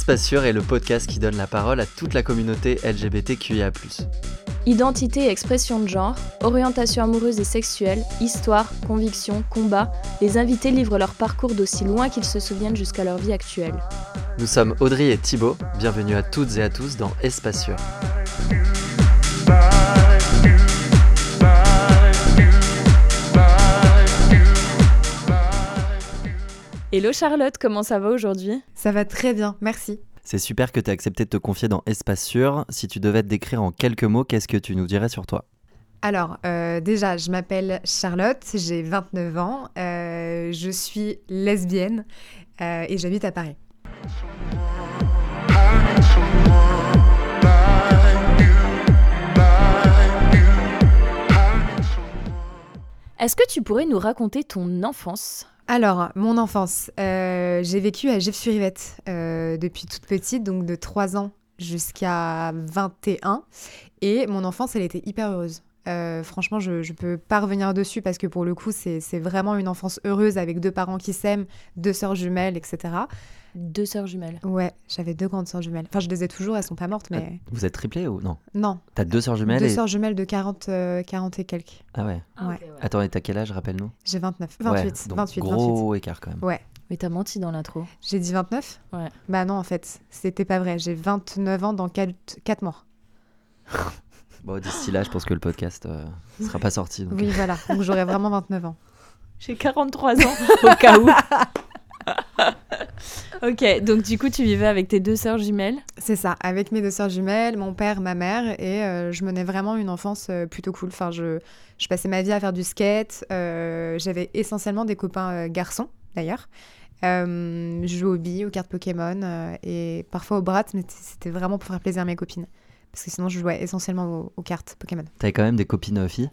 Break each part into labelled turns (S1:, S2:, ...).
S1: Espace Sûr est le podcast qui donne la parole à toute la communauté LGBTQIA.
S2: Identité et expression de genre, orientation amoureuse et sexuelle, histoire, conviction, combat, les invités livrent leur parcours d'aussi loin qu'ils se souviennent jusqu'à leur vie actuelle.
S1: Nous sommes Audrey et Thibaut, bienvenue à toutes et à tous dans Espace Sûr.
S2: Hello Charlotte, comment ça va aujourd'hui?
S3: Ça va très bien, merci.
S1: C'est super que tu aies accepté de te confier dans Espace Sûr. Si tu devais te décrire en quelques mots, qu'est-ce que tu nous dirais sur toi?
S3: Alors, euh, déjà, je m'appelle Charlotte, j'ai 29 ans, euh, je suis lesbienne euh, et j'habite à Paris.
S2: Est-ce que tu pourrais nous raconter ton enfance?
S3: Alors, mon enfance, euh, j'ai vécu à Gif-sur-Yvette euh, depuis toute petite, donc de 3 ans jusqu'à 21. Et mon enfance, elle était hyper heureuse. Euh, franchement, je ne peux pas revenir dessus parce que pour le coup, c'est vraiment une enfance heureuse avec deux parents qui s'aiment, deux sœurs jumelles, etc.
S2: Deux sœurs jumelles.
S3: Ouais, j'avais deux grandes sœurs jumelles. Enfin, je les ai toujours, elles sont pas mortes, mais.
S1: Vous êtes triplées ou non?
S3: Non.
S1: T'as deux sœurs jumelles
S3: Deux sœurs jumelles de 40, 40 euh, et quelques.
S1: Ah ouais.
S3: Ah, ouais.
S1: Attends, et t'as quel âge, rappelle-nous?
S3: J'ai 29. 28.
S1: donc
S3: 28,
S1: gros écart quand même.
S3: Ouais.
S2: Mais t'as menti dans l'intro.
S3: J'ai dit 29
S2: Ouais.
S3: Bah non, en fait, c'était pas vrai. J'ai 29 ans dans 4, 4 mois.
S1: Bon, d'ici là, je pense que le podcast euh, sera pas sorti. Donc...
S3: Oui, voilà. Donc j'aurai vraiment 29 ans.
S2: J'ai 43 ans, au cas où. ok, donc du coup, tu vivais avec tes deux sœurs jumelles?
S3: C'est ça, avec mes deux sœurs jumelles, mon père, ma mère, et euh, je menais vraiment une enfance euh, plutôt cool. Enfin, je, je, passais ma vie à faire du skate. Euh, J'avais essentiellement des copains euh, garçons, d'ailleurs. je jouais aux billes, aux cartes Pokémon et parfois au brat, mais c'était vraiment pour faire plaisir à mes copines. Parce que sinon, je jouais essentiellement aux, aux cartes Pokémon.
S1: T'avais quand même des copines filles?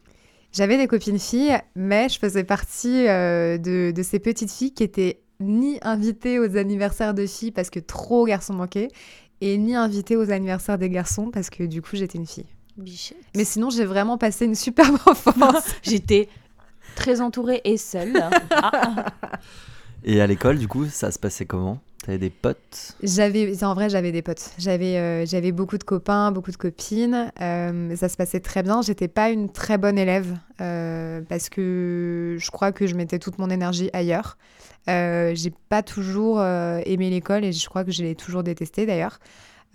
S3: J'avais des copines filles, mais je faisais partie de, de ces petites filles qui étaient ni invité aux anniversaires de filles parce que trop garçons manquaient, et ni invité aux anniversaires des garçons parce que du coup j'étais une fille.
S2: Bichette.
S3: Mais sinon j'ai vraiment passé une superbe enfance.
S2: j'étais très entourée et seule. ah.
S1: Et à l'école du coup ça se passait comment? T'avais des potes?
S3: J'avais, en vrai, j'avais des potes. J'avais, euh, j'avais beaucoup de copains, beaucoup de copines. Euh, ça se passait très bien. J'étais pas une très bonne élève euh, parce que je crois que je mettais toute mon énergie ailleurs. J'ai pas toujours aimé l'école et je crois que je l'ai toujours détesté d'ailleurs.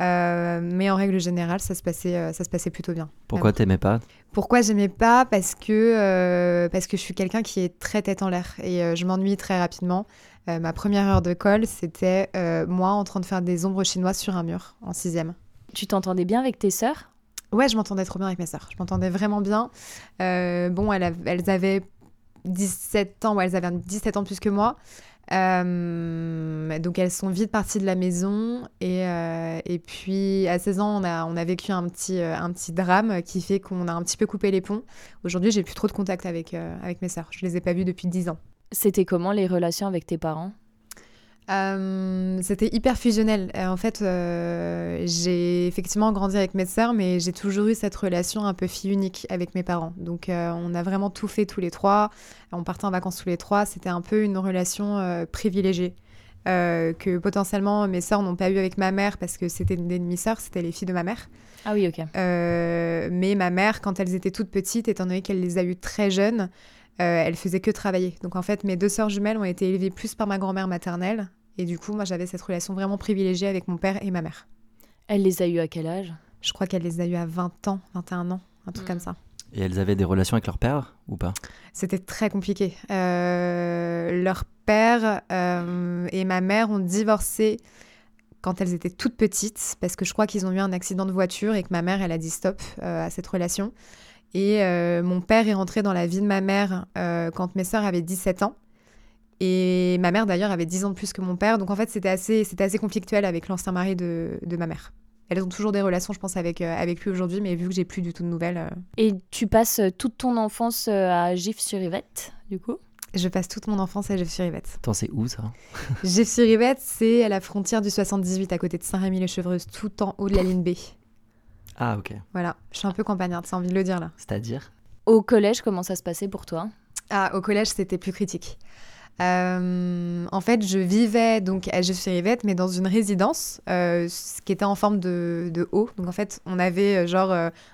S3: Euh, mais en règle générale, ça se passait, ça se passait plutôt bien.
S1: Pourquoi t'aimais pas?
S3: Pourquoi j'aimais pas? Parce que parce que je suis quelqu'un qui est très tête en l'air et je m'ennuie très rapidement. ma première heure de colle, c'était moi en train de faire des ombres chinoises sur un mur en sixième.
S2: Tu t'entendais bien avec tes sœurs?
S3: Ouais, je m'entendais trop bien avec mes sœurs. Je m'entendais vraiment bien. bon, elles, elles avaient 17 ans, ouais, elles avaient 17 ans plus que moi. Euh, donc elles sont vite parties de la maison et, euh, et puis à 16 ans on a, on a vécu un petit, euh, un petit drame qui fait qu'on a un petit peu coupé les ponts. Aujourd'hui j'ai plus trop de contact avec, avec mes sœurs, je les ai pas vues depuis 10 ans.
S2: C'était comment les relations avec tes parents?
S3: Euh, c'était hyper fusionnel. Euh, en fait, euh, j'ai effectivement grandi avec mes sœurs, mais j'ai toujours eu cette relation un peu fille unique avec mes parents. Donc, euh, on a vraiment tout fait tous les trois. On partait en vacances tous les trois. C'était un peu une relation privilégiée. Que potentiellement mes sœurs n'ont pas eu avec ma mère parce que c'était des demi-sœurs, c'était les filles de ma mère.
S2: Ah oui, ok.
S3: mais ma mère, quand elles étaient toutes petites, étant donné qu'elle les a eues très jeunes, euh, elle faisait que travailler. Donc en fait, mes deux sœurs jumelles ont été élevées plus par ma grand-mère maternelle. Et du coup, moi, j'avais cette relation vraiment privilégiée avec mon père et ma mère.
S2: Elle les a eues à quel âge?
S3: Je crois qu'elle les a eues à 20 ans, 21 ans, un truc
S2: Mm.
S3: comme ça.
S1: Et elles avaient des relations avec leur père ou pas?
S3: C'était très compliqué. Euh, leur père euh, et ma mère ont divorcé quand elles étaient toutes petites, parce que je crois qu'ils ont eu un accident de voiture et que ma mère, elle a dit stop euh, à cette relation. Et euh, mon père est rentré dans la vie de ma mère euh, quand mes sœurs avaient 17 ans. Et ma mère, d'ailleurs, avait 10 ans de plus que mon père. Donc, en fait, c'était assez, c'était assez conflictuel avec l'ancien mari de, de ma mère. Elles ont toujours des relations, je pense, avec, euh, avec lui aujourd'hui, mais vu que j'ai plus du tout de nouvelles, euh,
S2: Et tu passes toute ton enfance à Gif-sur-Yvette, du coup?
S3: Je passe toute mon enfance à Gif-sur-Yvette.
S1: Attends, c'est où ça?
S3: Gif-sur-Yvette, c'est à la frontière du 78, à côté de Saint-Rémy-les-Chevreuses, tout en haut de la ligne B.
S1: Ah, ok.
S3: Voilà, je suis un peu campagnarde, c'est envie de le dire là.
S1: C'est-à-dire?
S2: Au collège, comment ça se passait pour toi?
S3: Ah, au collège, c'était plus critique. Euh, en fait, je vivais donc à Rivette, mais dans une résidence euh, qui était en forme de, de, haut. Donc en fait, on avait euh, genre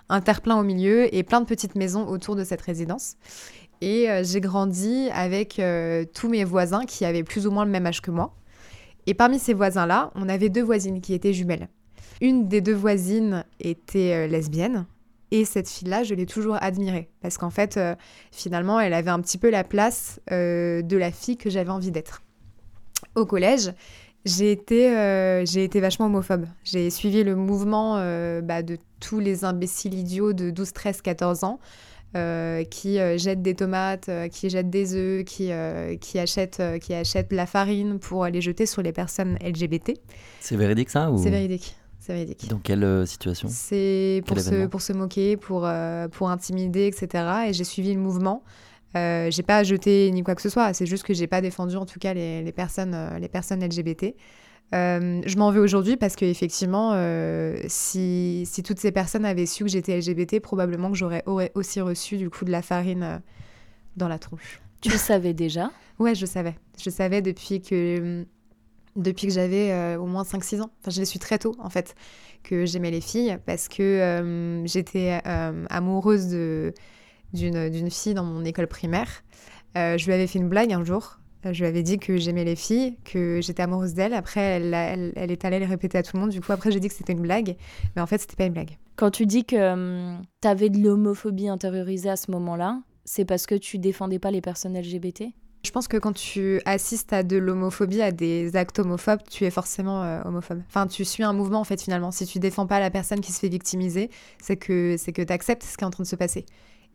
S3: un terre-plein au milieu et plein de petites maisons autour de cette résidence. Et j'ai grandi avec tous mes voisins qui avaient plus ou moins le même âge que moi. Et parmi ces voisins-là, on avait deux voisines qui étaient jumelles. Une des deux voisines était lesbienne, et cette fille-là, je l'ai toujours admirée. Parce qu'en fait, euh, finalement, elle avait un petit peu la place euh, de la fille que j'avais envie d'être. Au collège, j'ai été, euh, j'ai été vachement homophobe. J'ai suivi le mouvement bah, de tous les imbéciles idiots de 12, 13, 14 ans. qui jettent des tomates, qui jettent des œufs, qui, qui, achètent, qui achètent la farine pour les jeter sur les personnes LGBT.
S1: C'est véridique ça ou...
S3: C'est véridique.
S1: Dans quelle euh, situation?
S3: C'est pour se, pour se moquer, pour, euh, pour intimider, etc. Et j'ai suivi le mouvement. Euh, j'ai pas jeté ni quoi que ce soit, c'est juste que j'ai pas défendu en tout cas les, les personnes, euh, les personnes LGBT. je m'en veux aujourd'hui parce qu'effectivement, si, si, toutes ces personnes avaient su que j'étais LGBT, probablement que j'aurais aussi reçu du coup de la farine dans la tronche.
S2: Tu le savais déjà?
S3: Ouais, je savais. Je savais depuis que depuis que j'avais euh, au moins 5-6 ans. Enfin, je l'ai su très tôt, en fait, que j'aimais les filles parce que euh, j'étais euh, amoureuse d'une fille dans mon école primaire. je lui avais fait une blague un jour. Je lui avais dit que j'aimais les filles, que j'étais amoureuse d'elle. Après, elle, elle, est allée le répéter à tout le monde. Du coup, après, j'ai dit que c'était une blague. Mais en fait, c'était pas une blague.
S2: Quand tu dis que tu avais de l'homophobie intériorisée à ce moment-là, c'est parce que tu défendais pas les personnes LGBT
S3: je pense que quand tu assistes à de l'homophobie, à des actes homophobes, tu es forcément euh, homophobe. Enfin, tu suis un mouvement en fait finalement. Si tu défends pas la personne qui se fait victimiser, c'est que c'est que tu acceptes ce qui est en train de se passer.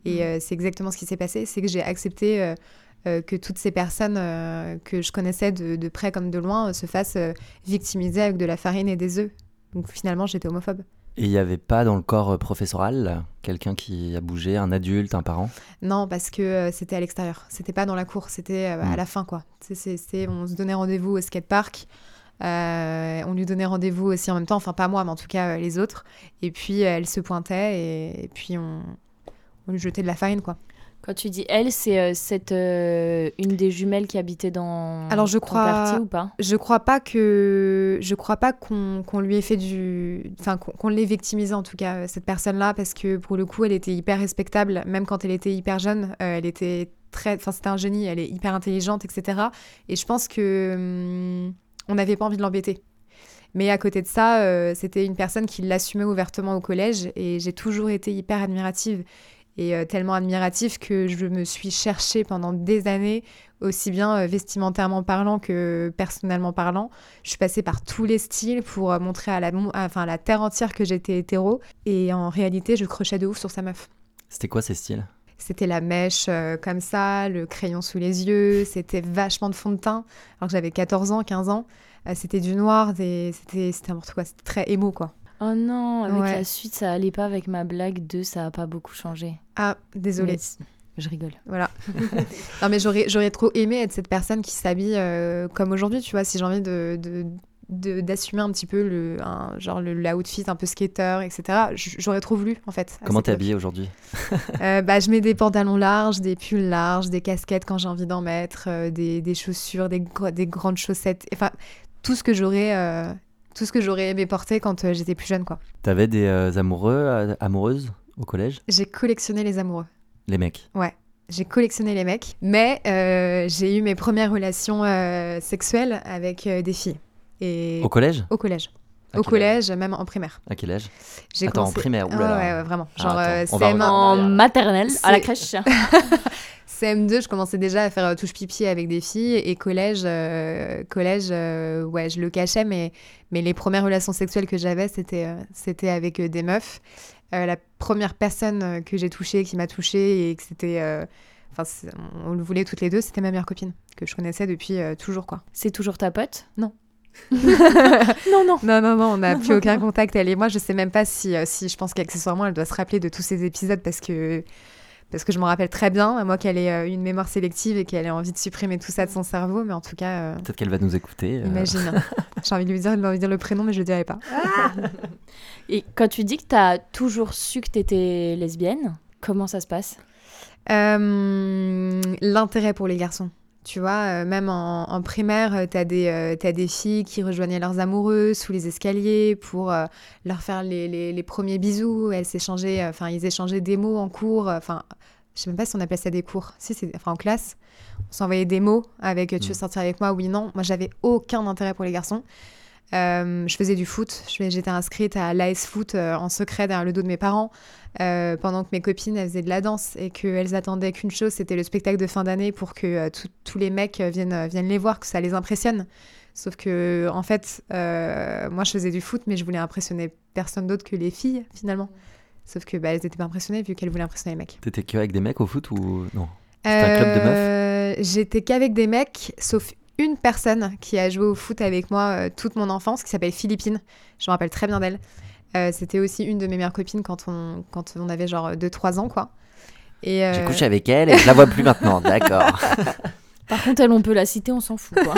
S3: Et mm. euh, c'est exactement ce qui s'est passé. C'est que j'ai accepté euh, que toutes ces personnes que je connaissais de, de, près comme de loin se fassent victimiser avec de la farine et des œufs. Donc finalement, j'étais homophobe.
S1: Et il n'y avait pas dans le corps euh, professoral quelqu'un qui a bougé, un adulte, un parent?
S3: Non, parce que euh, c'était à l'extérieur. C'était pas dans la cour, c'était euh, à hmm. la fin, quoi. C'est, on se donnait rendez-vous au skatepark. on lui donnait rendez-vous aussi en même temps, enfin pas moi, mais en tout cas les autres. Et puis elle se pointait et, et puis on, on lui jetait de la farine, quoi.
S2: Quand tu dis elle, c'est euh, cette euh, une des jumelles qui habitait dans
S3: Alors je crois
S2: quartier ou pas?
S3: Je crois pas que je crois pas qu'on lui ait fait du enfin qu'on l'ait victimisé en tout cas cette personne-là parce que pour le coup elle était hyper respectable même quand elle était hyper jeune, euh, elle était très enfin c'était un génie, elle est hyper intelligente etc. Et je pense que hum, on n'avait pas envie de l'embêter. Mais à côté de ça, c'était une personne qui l'assumait ouvertement au collège et j'ai toujours été hyper admirative et euh, tellement admiratif que je me suis cherchée pendant des années, aussi bien euh, vestimentairement parlant que personnellement parlant. Je suis passée par tous les styles pour euh, montrer à la, enfin, à la terre entière que j'étais hétéro. Et en réalité, je crochais de ouf sur sa meuf.
S1: C'était quoi ces styles?
S3: C'était la mèche comme ça, le crayon sous les yeux, c'était vachement de fond de teint, alors que j'avais 14 ans, 15 ans. c'était du noir, c'était n'importe quoi, c'était très émo quoi.
S2: Oh non, avec la suite, ça allait pas avec ma blague 2, ça a pas beaucoup changé.
S3: Ah, désolé.
S2: Je rigole.
S3: Voilà. non, mais j'aurais trop aimé être cette personne qui s'habille euh, comme aujourd'hui, tu vois, si j'ai envie de, d'assumer un petit peu le genre le l'outfit un peu skater etc j'aurais trop voulu en fait
S1: comment t'es habillée aujourd'hui
S3: euh, bah je mets des pantalons larges des pulls larges des casquettes quand j'ai envie d'en mettre euh, des, des, chaussures des, des grandes chaussettes enfin tout ce que j'aurais tout ce que j'aurais aimé porter quand euh, j'étais plus jeune, quoi.
S1: T'avais des euh, amoureux, euh, amoureuses au collège?
S3: J'ai collectionné les amoureux.
S1: Les mecs?
S3: Ouais. J'ai collectionné les mecs, mais j'ai eu mes premières relations sexuelles avec des filles. Et...
S1: Au collège?
S3: Au collège. au collège, même en primaire.
S1: À quel âge? Attends, en primaire,
S3: oulala. ouais, ouais, vraiment.
S1: Ah,
S3: Genre,
S2: c'est en maternelle, à la crèche.
S3: CM2, je commençais déjà à faire euh, touche pipi avec des filles et collège, euh, collège, euh, ouais, je le cachais, mais, mais les premières relations sexuelles que j'avais, c'était, c'était avec des meufs. la première personne que j'ai touchée, qui m'a touchée et que c'était, enfin, on le voulait toutes les deux, c'était ma meilleure copine que je connaissais depuis toujours, quoi.
S2: C'est toujours ta pote?
S3: Non.
S2: non, non.
S3: Non, non, non, on n'a plus aucun contact, elle et moi. Je sais même pas si, si je pense qu'accessoirement, elle doit se rappeler de tous ces épisodes parce que parce que je me rappelle très bien, moi, qu'elle ait euh, une mémoire sélective et qu'elle ait envie de supprimer tout ça de son cerveau, mais en tout cas. Euh,
S1: Peut-être qu'elle va nous écouter.
S3: Euh. Imagine. J'ai envie de lui dire, de dire le prénom, mais je le dirai pas.
S2: et quand tu dis que tu as toujours su que tu étais lesbienne, comment ça se passe?
S3: L'intérêt pour les garçons Tu vois, euh, même en, en primaire, euh, t'as des, euh, filles qui rejoignaient leurs amoureux sous les escaliers pour euh, leur faire les, les- les premiers bisous. Elles s'échangeaient, euh, enfin, ils échangeaient des mots en cours. euh, Enfin, je sais même pas si on appelle ça des cours. Si, c'est, enfin, en classe, on s'envoyait des mots avec tu veux
S1: Mm.
S3: sortir avec moi, oui, non. Moi, j'avais aucun intérêt pour les garçons. Euh, je faisais du foot. J'étais inscrite à l'AS Foot euh, en secret derrière le dos de mes parents. euh, pendant que mes copines elles faisaient de la danse et qu'elles attendaient qu'une chose, c'était le spectacle de fin d'année pour que tout- tous les mecs viennent, viennent les voir, que ça les impressionne. Sauf que, en fait, moi je faisais du foot, mais je voulais impressionner personne d'autre que les filles finalement. Sauf que bah, elles n'étaient pas impressionnées vu qu'elles voulaient impressionner les mecs.
S1: T'étais que avec des mecs au foot ou non? C'était un club de meufs?
S3: Euh, J'étais qu'avec des mecs, sauf une personne qui a joué au foot avec moi euh, toute mon enfance, qui s'appelle Philippine. Je me rappelle très bien d'elle. Euh, C'était aussi une de mes meilleures copines quand on, quand on avait genre 2-3 ans, quoi. Et,
S1: J'ai couché avec elle et je la vois plus maintenant, d'accord.
S2: Par contre, elle, on peut la citer, on s'en fout. Quoi.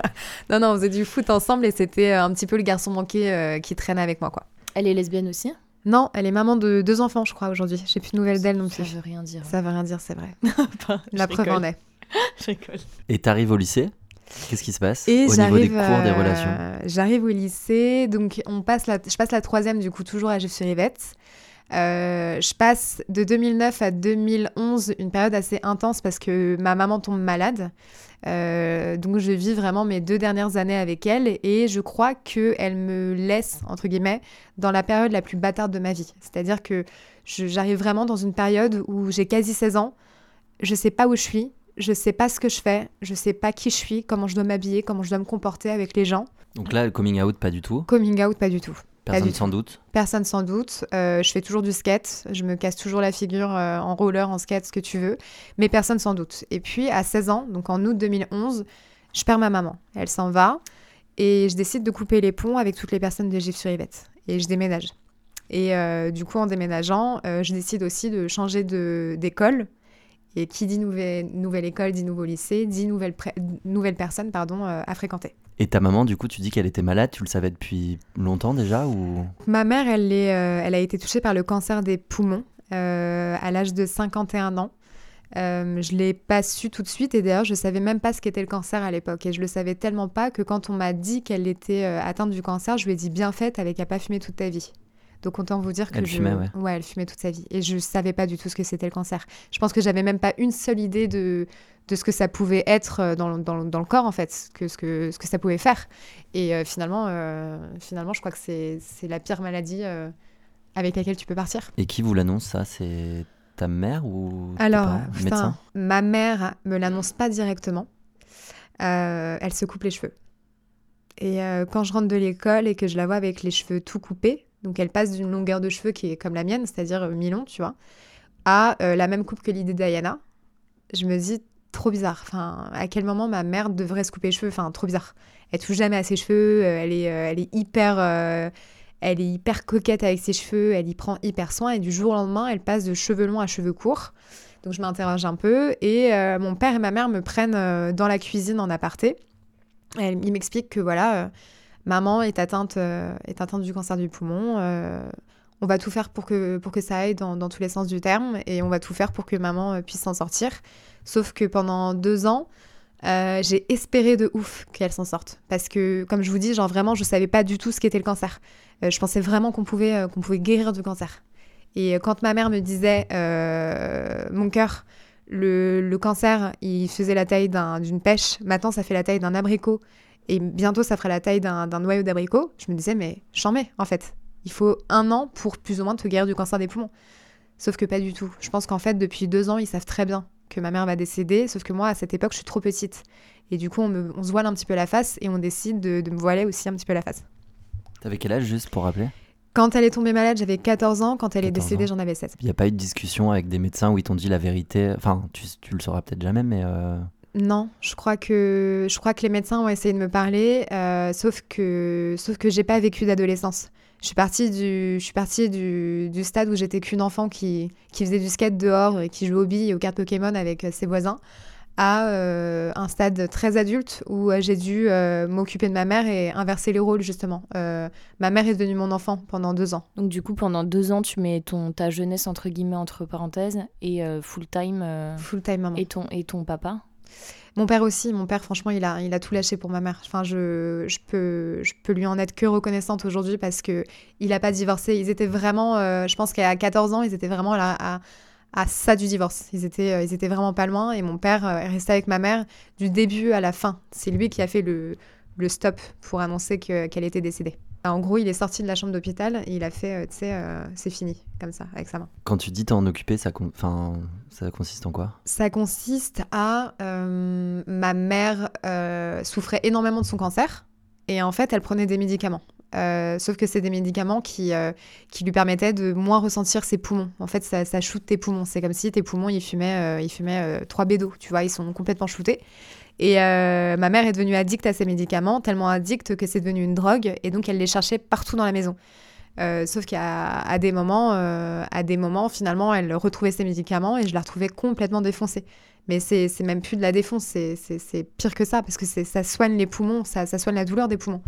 S3: Non, non, on faisait du foot ensemble et c'était un petit peu le garçon manqué euh, qui traînait avec moi, quoi.
S2: elle est lesbienne aussi
S3: Non, elle est maman de deux enfants, je crois, aujourd'hui. J'ai plus de nouvelles d'elle non
S2: Ça
S3: plus.
S2: veut rien dire.
S3: Ça veut rien dire, c'est vrai. La preuve en est.
S1: Et t'arrives au lycée? Qu'est-ce qui se passe
S3: Et
S1: au niveau des
S3: j'arrive,
S1: cours, des
S3: euh,
S1: relations?
S3: J'arrive au lycée, donc on passe la, je passe la troisième du coup toujours à Gif-sur-Yvette. Euh, je passe de 2009 à 2011 une période assez intense parce que ma maman tombe malade. Euh, donc je vis vraiment mes deux dernières années avec elle et je crois que elle me laisse entre guillemets dans la période la plus bâtarde de ma vie. C'est-à-dire que j'arrive vraiment dans une période où j'ai quasi 16 ans, je sais pas où je suis, je sais pas ce que je fais, je sais pas qui je suis, comment je dois m'habiller, comment je dois me comporter avec les gens.
S1: Donc là, le coming out, pas du tout.
S3: Coming out, pas du tout.
S1: Personne sans doute.
S3: Personne sans doute. Euh, je fais toujours du skate. Je me casse toujours la figure euh, en roller, en skate, ce que tu veux. Mais personne sans doute. Et puis, à 16 ans, donc en août 2011, je perds ma maman. Elle s'en va. Et je décide de couper les ponts avec toutes les personnes de Gif-sur-Yvette. Et je déménage. Et euh, du coup, en déménageant, je décide aussi de changer de- d'école. Et qui dit nouvelle, nouvelle école, dit nouveau lycée, dit nouvelle, personne pardon, euh, à fréquenter.
S1: Et ta maman, du coup, tu dis qu'elle était malade, tu le savais depuis longtemps déjà ou?
S3: Ma mère, elle, est, euh, elle a été touchée par le cancer des poumons euh, à l'âge de 51 ans. Euh, je ne l'ai pas su tout de suite et d'ailleurs je savais même pas ce qu'était le cancer à l'époque et je le savais tellement pas que quand on m'a dit qu'elle était euh, atteinte du cancer, je lui ai dit bien fait, t'avais qu'à pas fumer toute ta vie. Donc autant vous dire que
S1: Elle
S3: je...
S1: fumait, ouais.
S3: elle fumait toute sa vie et je savais pas du tout ce que c'était le cancer. Je pense que j'avais même pas une seule idée de, de ce que ça pouvait être euh, dans, le- dans, dans le corps en fait, que ce que ce que ça pouvait faire. Et euh, finalement, euh, finalement, je crois que c'est c'est la pire maladie euh, avec laquelle tu peux partir.
S1: Et qui vous l'annonce ça? C'est ta mère ou
S3: Alors,
S1: médecin?
S3: ma mère me l'annonce pas directement. Elle se coupe les cheveux. Et euh, quand je rentre de l'école et que je la vois avec les cheveux tout coupés, donc elle passe d'une longueur de cheveux qui est comme la mienne, c'est-à-dire euh, mi-long, tu vois, à euh, la même coupe que l'idée Diana, je me dis trop bizarre. Enfin, à quel moment ma mère devrait se couper les cheveux? Enfin, trop bizarre. Elle touche jamais à ses cheveux. euh, elle est, elle est hyper, elle est hyper coquette avec ses cheveux. Elle y prend hyper soin. Et du jour au lendemain, elle passe de cheveux longs à cheveux courts. Donc je m'interroge un peu. Et mon père et ma mère me prennent dans la cuisine en aparté. Ils m'expliquent que voilà, maman est atteinte, euh, est atteinte du cancer du poumon. euh, on va tout faire pour que, pour que ça aille dans, dans tous les sens du terme et on va tout faire pour que maman euh, puisse s'en sortir. Sauf que pendant deux ans, j'ai espéré de ouf qu'elle s'en sorte. Parce que, comme je vous dis, genre vraiment, je savais pas du tout ce qu'était le cancer. Je pensais vraiment qu'on pouvait, pouvait guérir du cancer. Et quand ma mère me disait, mon cœur, le, le cancer, il faisait la taille d'un- d'une pêche, maintenant ça fait la taille d'un abricot, et bientôt ça fera la taille d'un noyau d'abricot, je me disais, mais j'en mets en fait. Il faut un an pour plus ou moins te guérir du cancer des poumons. Sauf que pas du tout. Je pense qu'en fait, depuis deux ans, ils savent très bien que ma mère va décéder, sauf que moi, à cette époque, je suis trop petite. Et du coup, on, me- on se voile un petit peu la face et on décide de, de me voiler aussi un petit peu la face.
S1: T'avais quel âge juste pour rappeler?
S3: Quand elle est tombée malade, j'avais 14 ans. Quand elle est
S1: 14
S3: décédée, j'en avais 7.
S1: Il n'y a pas eu de discussion avec des médecins où ils t'ont dit la vérité? Enfin, tu, tu le sauras peut-être jamais, mais euh,
S3: Non, je crois que je crois que les médecins ont essayé de me parler, euh, sauf que sauf que j'ai pas vécu d'adolescence. Je suis partie du je suis partie du, du stade où j'étais qu'une enfant qui qui faisait du skate dehors et qui jouait aux billes et aux cartes Pokémon avec euh, ses voisins, à euh, un stade très adulte où j'ai dû euh, m'occuper de ma mère et inverser les rôles justement. Ma mère est devenue mon enfant pendant deux ans.
S2: Donc du coup, pendant deux ans, tu mets ton, ta jeunesse entre guillemets entre parenthèses et full time
S3: Full time maman.
S2: et ton et ton papa?
S3: Mon père aussi, mon père, franchement, il a, il a tout lâché pour ma mère. Enfin, je, je, peux, je peux lui en être que reconnaissante aujourd'hui parce que il n'a pas divorcé. Ils étaient vraiment, euh, je pense qu'à 14 ans, ils étaient vraiment là à, à ça du divorce. Ils étaient, euh, ils étaient vraiment pas loin et mon père euh, est resté avec ma mère du début à la fin. C'est lui qui a fait le, le stop pour annoncer qu'elle était décédée. En gros, il est sorti de la chambre d'hôpital et il a fait, tu sais, c'est fini, comme ça, avec sa main.
S1: Quand tu dis t'en occuper, ça, enfin, ça consiste en quoi?
S3: Ça consiste à... ma mère souffrait énormément de son cancer et en fait, elle prenait des médicaments. sauf que c'est des médicaments qui, qui lui permettaient de moins ressentir ses poumons. En fait, ça, ça shoot tes poumons. C'est comme si tes poumons, ils fumaient, ils fumaient 3 bédos, tu vois, ils sont complètement shootés. Et euh, ma mère est devenue addict à ces médicaments, tellement addict que c'est devenu une drogue, et donc elle les cherchait partout dans la maison. Euh, sauf qu'à des moments, euh, à des moments, finalement, elle retrouvait ses médicaments et je la retrouvais complètement défoncée. Mais c'est même plus de la défonce, c'est pire que ça, parce que ça soigne les poumons, ça, ça, soigne la douleur des poumons.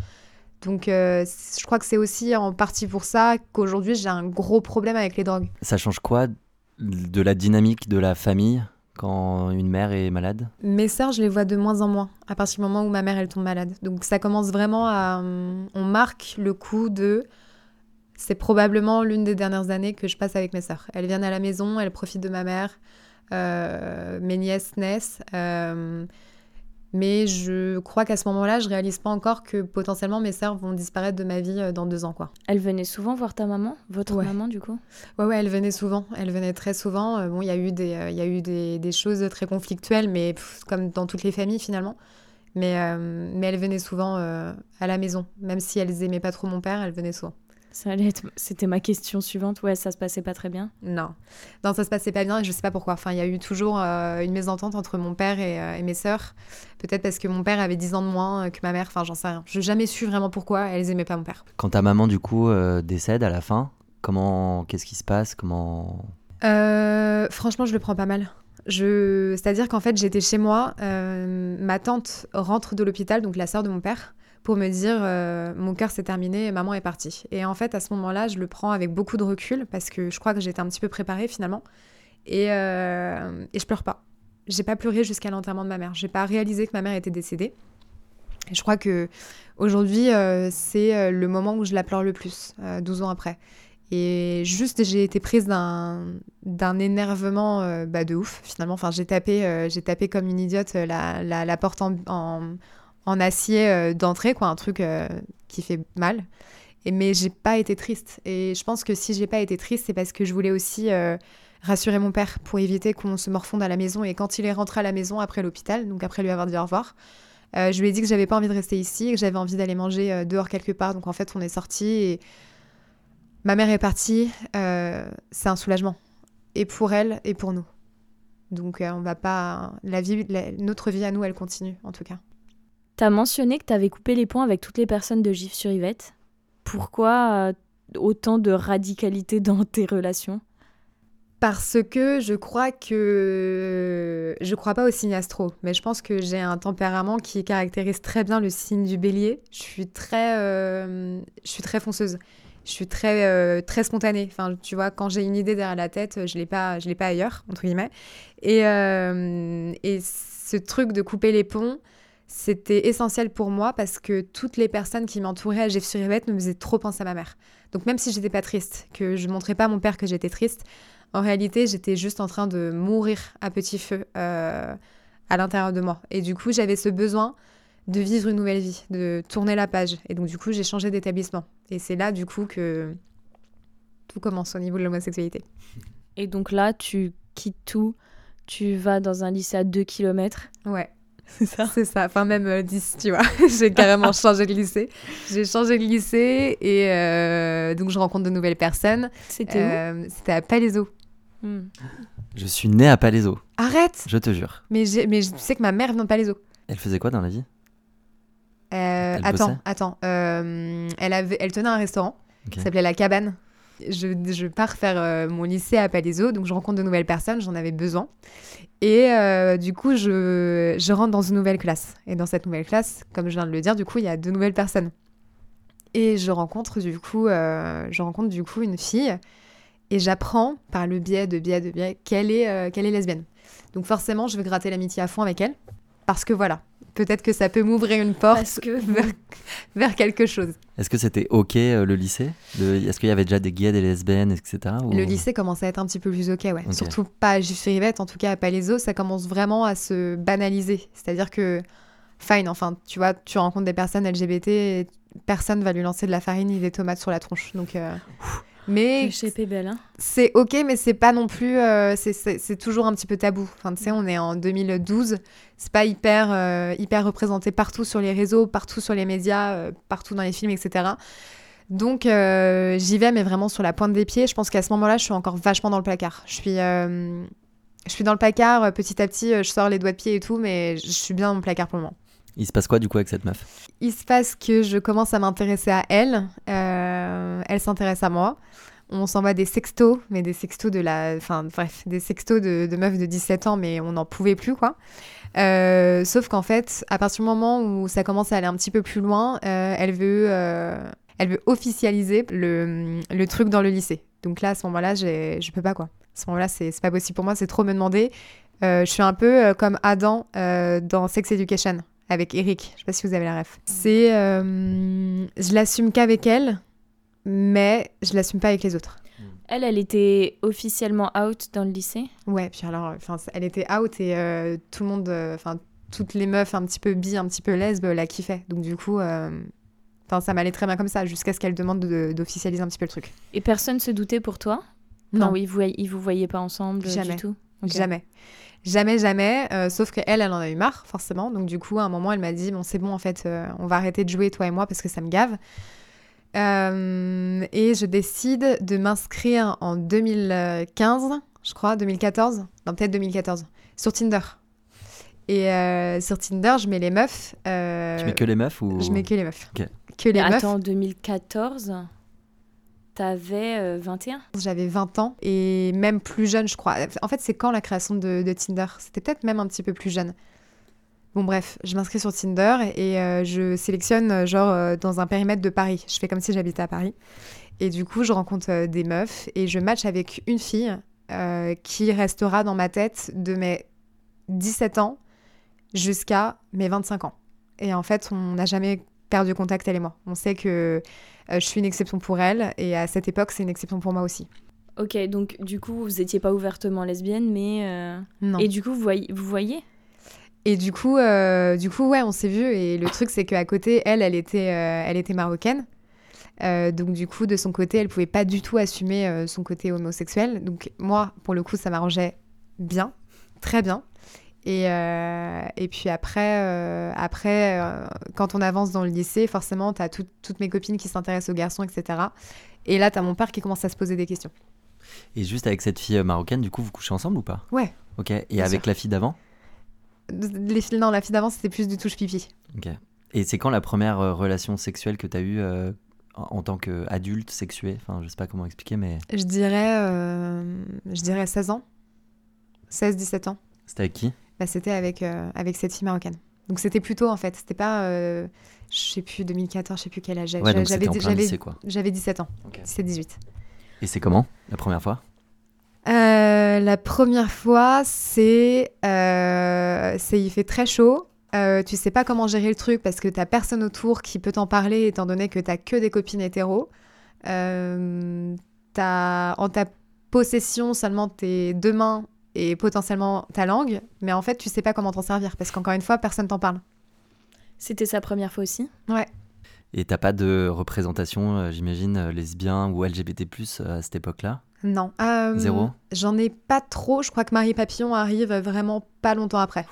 S3: Donc je crois que c'est aussi en partie pour ça qu'aujourd'hui j'ai un gros problème avec les drogues.
S1: Ça change quoi de la dynamique de la famille quand une mère est malade
S3: Mes sœurs, je les vois de moins en moins à partir du moment où ma mère elle tombe malade. Donc ça commence vraiment à hum, on marque le coup de c'est probablement l'une des dernières années que je passe avec mes sœurs. Elles viennent à la maison, elles profitent de ma mère. Euh, mes nièces naissent. Euh, mais je crois qu'à ce moment-là, je réalise pas encore que potentiellement mes sœurs vont disparaître de ma vie euh, dans deux ans. Quoi.
S2: Elle venait souvent voir ta maman, votre maman du coup?
S3: Ouais, ouais, elle venait souvent. Elle venait très souvent. Euh, bon, il y a eu, des, euh, il y a eu des, des, choses très conflictuelles, mais comme dans toutes les familles finalement. Mais, mais elle venait souvent à la maison. Même si elles aimaient pas trop mon père, elle venait souvent.
S2: Ça allait être... C'était ma question suivante. Ouais, ça se passait pas très bien.
S3: Non, non, ça se passait pas bien et je sais pas pourquoi. Enfin, il y a eu toujours euh, une mésentente entre mon père euh, et, mes sœurs. Peut-être parce que mon père avait 10 ans de moins que ma mère. Enfin, j'en sais rien. Je n'ai jamais su vraiment pourquoi elles aimaient pas mon père.
S1: Quand ta maman du coup euh, décède à la fin, comment, qu'est-ce qui se passe? Comment?
S3: Franchement, je le prends pas mal. Je... C'est-à-dire qu'en fait, j'étais chez moi. ma tante rentre de l'hôpital, donc la sœur de mon père pour me dire euh, mon cœur s'est terminé maman est partie. Et en fait, à ce moment-là, je le prends avec beaucoup de recul parce que je crois que j'étais un petit peu préparée finalement. Et, euh, et je pleure pas. J'ai pas pleuré jusqu'à l'enterrement de ma mère. J'ai pas réalisé que ma mère était décédée. Et je crois que aujourd'hui, euh, c'est le moment où je la pleure le plus, 12 ans après. Et juste, j'ai été prise d'un énervement bah, de ouf, finalement. Enfin, j'ai tapé, j'ai tapé comme une idiote la, la, la porte en, en acier euh, d'entrée, quoi, un truc euh, qui fait mal. Et, mais j'ai pas été triste. Et je pense que si j'ai pas été triste, c'est parce que je voulais aussi euh, rassurer mon père pour éviter qu'on se morfonde à la maison. Et quand il est rentré à la maison après l'hôpital, donc après lui avoir dit au revoir, je lui ai dit que j'avais pas envie de rester ici, que j'avais envie d'aller manger dehors quelque part. Donc en fait, on est sorti et ma mère est partie. c'est un soulagement. Et pour elle et pour nous. Donc on va pas. La vie, notre vie à nous, elle continue en tout cas.
S2: Tu as mentionné que tu avais coupé les ponts avec toutes les personnes de Gif sur Yvette. Pourquoi euh, autant de radicalité dans tes relations?
S3: Parce que je crois que je crois pas au signe astro, mais je pense que j'ai un tempérament qui caractérise très bien le signe du Bélier. Je suis très, euh, je suis très fonceuse. Je suis très, euh, très spontanée. Enfin, tu vois, quand j'ai une idée derrière la tête, je l'ai pas, je l'ai pas ailleurs entre guillemets. Et, et ce truc de couper les ponts, c'était essentiel pour moi parce que toutes les personnes qui m'entouraient à Jeff sur Yvette me faisaient trop penser à ma mère. Donc même si j'étais pas triste, que je montrais pas à mon père que j'étais triste, en réalité j'étais juste en train de mourir à petit feu euh, à l'intérieur de moi. Et du coup j'avais ce besoin de vivre une nouvelle vie, de tourner la page. Et donc du coup j'ai changé d'établissement. Et c'est là du coup que tout commence au niveau de l'homosexualité.
S2: Et donc là tu quittes tout, tu vas dans un lycée à 2 km.
S3: Ouais. C'est ça? C'est ça, enfin même 10, euh, tu vois. j'ai carrément changé de lycée. J'ai changé de lycée et euh, donc je rencontre de nouvelles personnes.
S2: C'était où? Euh,
S3: C'était à Palaiso.
S1: Hmm. Je suis née à Palaiso.
S3: Arrête
S1: Je te jure.
S3: Mais, mais tu sais que ma mère vient de Palaiso.
S1: Elle faisait quoi dans la vie?
S3: Attends, attends. elle, avait, elle tenait un restaurant qui s'appelait La Cabane je, pars faire euh, mon lycée à Palaiso, donc je rencontre de nouvelles personnes, j'en avais besoin. Et euh, du coup, je, je, rentre dans une nouvelle classe. Et dans cette nouvelle classe, comme je viens de le dire, du coup, il y a deux nouvelles personnes. Et je rencontre du coup, euh, je rencontre du coup une fille et j'apprends par le biais de biais de biais qu'elle est, qu'elle est lesbienne. Donc forcément, je vais gratter l'amitié à fond avec elle. parce que voilà, peut-être que ça peut m'ouvrir une porte
S2: Parce que
S3: vers, vers quelque chose.
S1: Est-ce que c'était ok euh, le lycée? Est-ce qu'il y avait déjà des gays, des lesbiennes, etc. ou-
S3: Le lycée commence à être un petit peu plus ok, ouais. Surtout pas à Gif-Rivette, en tout cas à Palaiso, ça commence vraiment à se banaliser. C'est-à-dire que, fine, enfin, tu vois, tu rencontres des personnes LGBT, et personne va lui lancer de la farine ni des tomates sur la tronche. Donc, euh, mais
S2: belle, hein.
S3: c'est ok, mais c'est pas non plus. euh, c'est- toujours un petit peu tabou. Enfin, tu sais, on est en 2012. C'est pas hyper, euh, hyper représenté partout sur les réseaux, partout sur les médias, euh, partout dans les films, etc. Donc, j'y vais, mais vraiment sur la pointe des pieds. Je pense qu'à ce moment-là, je suis encore vachement dans le placard. Je suis, je suis dans le placard. Petit à petit, je sors les doigts de pied et tout, mais je suis bien dans le placard pour le moment.
S1: Il se passe quoi du coup avec cette meuf?
S3: Il se passe que je commence à m'intéresser à elle. euh, elle s'intéresse à moi. On s'envoie des sextos, mais des sextos de la. Enfin, bref, des sextos de, meufs de 17 ans, mais on n'en pouvait plus, quoi. Euh, sauf qu'en fait, à partir du moment où ça commence à aller un petit peu plus loin, euh, elle, veut, elle veut officialiser le, le truc dans le lycée. Donc là, à ce moment-là, je peux pas, quoi. À ce moment-là, c'est pas possible pour moi, c'est trop me demander. Je suis un peu comme Adam dans Sex Education avec Eric. Je sais pas si vous avez la ref. C'est. euh, je l'assume qu'avec elle, mais je l'assume pas avec les autres.
S2: Elle, elle était officiellement out dans le lycée?
S3: Ouais, puis alors, elle était out et euh, tout le monde, euh, enfin, toutes les meufs un petit peu bi, un petit peu lesbes la kiffaient. Donc du coup, euh, enfin, ça m'allait très bien comme ça, jusqu'à ce qu'elle demande de- d'officialiser un petit peu le truc.
S2: Et personne se doutait pour toi?
S3: Non.
S2: Oui, vous, ils vous voyaient pas ensemble euh,
S3: Jamais.
S2: du tout? Ok.
S3: Jamais. Jamais, jamais. euh, sauf qu'elle, elle en a eu marre, forcément. Donc, du coup, à un moment, elle m'a dit Bon, c'est bon, en fait, euh, on va arrêter de jouer, toi et moi, parce que ça me gave. Euh, et je décide de m'inscrire en 2015, je crois, 2014, non, peut-être 2014, sur Tinder. Et euh, sur Tinder, je mets les meufs. euh,
S1: Tu mets que les meufs ou
S3: Je mets que les meufs.
S1: Ok.
S3: Que les
S2: Mais
S3: meufs.
S2: attends, 2014, t'avais euh, 21
S3: J'avais 20 ans et même plus jeune, je crois. En fait, c'est quand la création de, de Tinder? C'était peut-être même un petit peu plus jeune. Bon, bref, je m'inscris sur Tinder et euh, je sélectionne, euh, genre, euh, dans un périmètre de Paris. Je fais comme si j'habitais à Paris. Et du coup, je rencontre euh, des meufs et je match avec une fille euh, qui restera dans ma tête de mes 17 ans jusqu'à mes 25 ans. Et en fait, on n'a jamais perdu contact, elle et moi. On sait que euh, je suis une exception pour elle et à cette époque, c'est une exception pour moi aussi.
S2: Ok, donc du coup, vous étiez pas ouvertement lesbienne, mais. euh,
S3: Non.
S2: Et du coup, vous voyez, vous voyez?
S3: Et du coup, euh, du coup, ouais, on s'est vu. Et le truc, c'est qu'à côté, elle, elle était, euh, elle était marocaine. Donc du coup, de son côté, elle pouvait pas du tout assumer son côté homosexuel. Donc moi, pour le coup, ça m'arrangeait bien, très bien. Et, euh, et puis après, euh, après euh, quand on avance dans le lycée, forcément, tu as toutes mes copines qui s'intéressent aux garçons, etc. Et là, tu as mon père qui commence à se poser des questions.
S1: Et juste avec cette fille marocaine, du coup, vous couchez ensemble ou pas?
S3: Ouais.
S1: Ok. Et
S3: Bien
S1: avec
S3: sûr.
S1: la fille d'avant?
S3: Les filles, non, la fille d'avant, c'était plus du touche pipi.
S1: Ok. Et c'est quand la première relation sexuelle que tu as eue en, tant qu'adulte sexué Enfin, je sais pas comment expliquer, mais
S3: Je dirais, je dirais 16 ans. 16-17 ans.
S1: c'était avec qui?
S3: Bah, c'était avec, euh, avec cette fille marocaine. Donc c'était plus tôt en fait. C'était pas, euh, je sais plus, 2014, je sais plus quel âge j'avais.
S1: Ouais,
S3: j'avais,
S1: c'était en plein
S3: j'avais-
S1: lycée, quoi.
S3: j'avais 17 ans.
S1: Ok.
S3: 17-18.
S1: Et c'est comment la première fois?
S3: Euh, la première fois, c'est, euh, c'est il fait très chaud. Tu sais pas comment gérer le truc parce que t'as personne autour qui peut t'en parler étant donné que t'as que des copines hétéros. T'as en ta possession seulement tes deux mains et potentiellement ta langue, mais en fait tu sais pas comment t'en servir parce qu'encore une fois personne t'en parle.
S2: C'était sa première fois aussi
S1: Et t'as pas de représentation, euh, j'imagine, euh, lesbien ou LGBT+, euh, à cette époque-là?
S3: Non. Euh,
S1: Zéro?
S3: J'en ai pas trop. Je crois que Marie Papillon arrive vraiment pas longtemps après.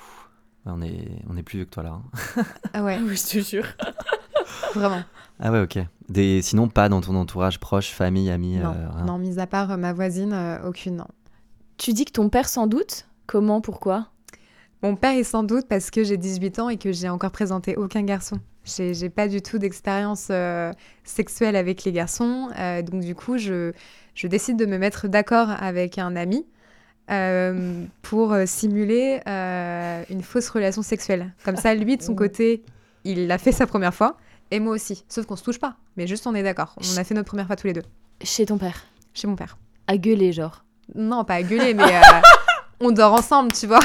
S1: Ouais, on, est, on est plus vieux que toi, là. hein.
S3: Ah ouais,
S2: Oui, je te jure.
S3: vraiment.
S1: Ah ouais, ok. Des, sinon, pas dans ton entourage proche, famille, amis
S3: Non,
S1: euh, rien.
S3: non, mis à part ma voisine, euh, aucune, non.
S2: Tu dis que ton père sans doute? Comment? Pourquoi?
S3: Mon père est sans doute parce que j'ai 18 ans et que j'ai encore présenté aucun garçon. J'ai pas du tout d'expérience euh, sexuelle avec les garçons. euh, donc du coup, je, je décide de me mettre d'accord avec un ami euh, pour simuler une fausse relation sexuelle. Comme ça, lui, de son côté, il l'a fait sa première fois. Et moi aussi. Sauf qu'on se touche pas. Mais juste, on est d'accord. On a fait notre première fois tous les deux.
S2: Chez ton père?
S3: Chez mon père.
S2: À gueuler, genre?
S3: Non, pas à gueuler, mais... euh, on dort ensemble, tu vois.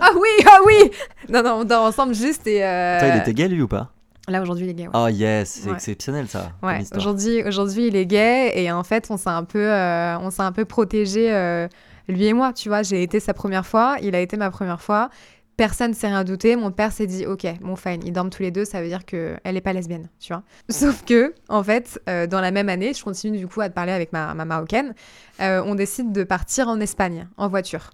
S3: Ah oui, ah oui Non, non, on dort ensemble juste et. euh,
S1: Toi, il était gay lui ou pas?
S3: Là, aujourd'hui, il est gay. ouais.
S1: Oh yes, c'est
S3: Ouais.
S1: exceptionnel ça.
S3: Ouais, aujourd'hui, aujourd'hui, il est gay et en fait, on s'est un peu, euh, on s'est un peu protégé, euh, lui et moi. Tu vois, j'ai été sa première fois, il a été ma première fois. Personne s'est rien douté. Mon père s'est dit, ok, bon fine, ils dorment tous les deux, ça veut dire que elle est pas lesbienne, tu vois. Sauf que, en fait, euh, dans la même année, je continue du coup à te parler avec ma, ma marocaine. euh, on décide de partir en Espagne en voiture.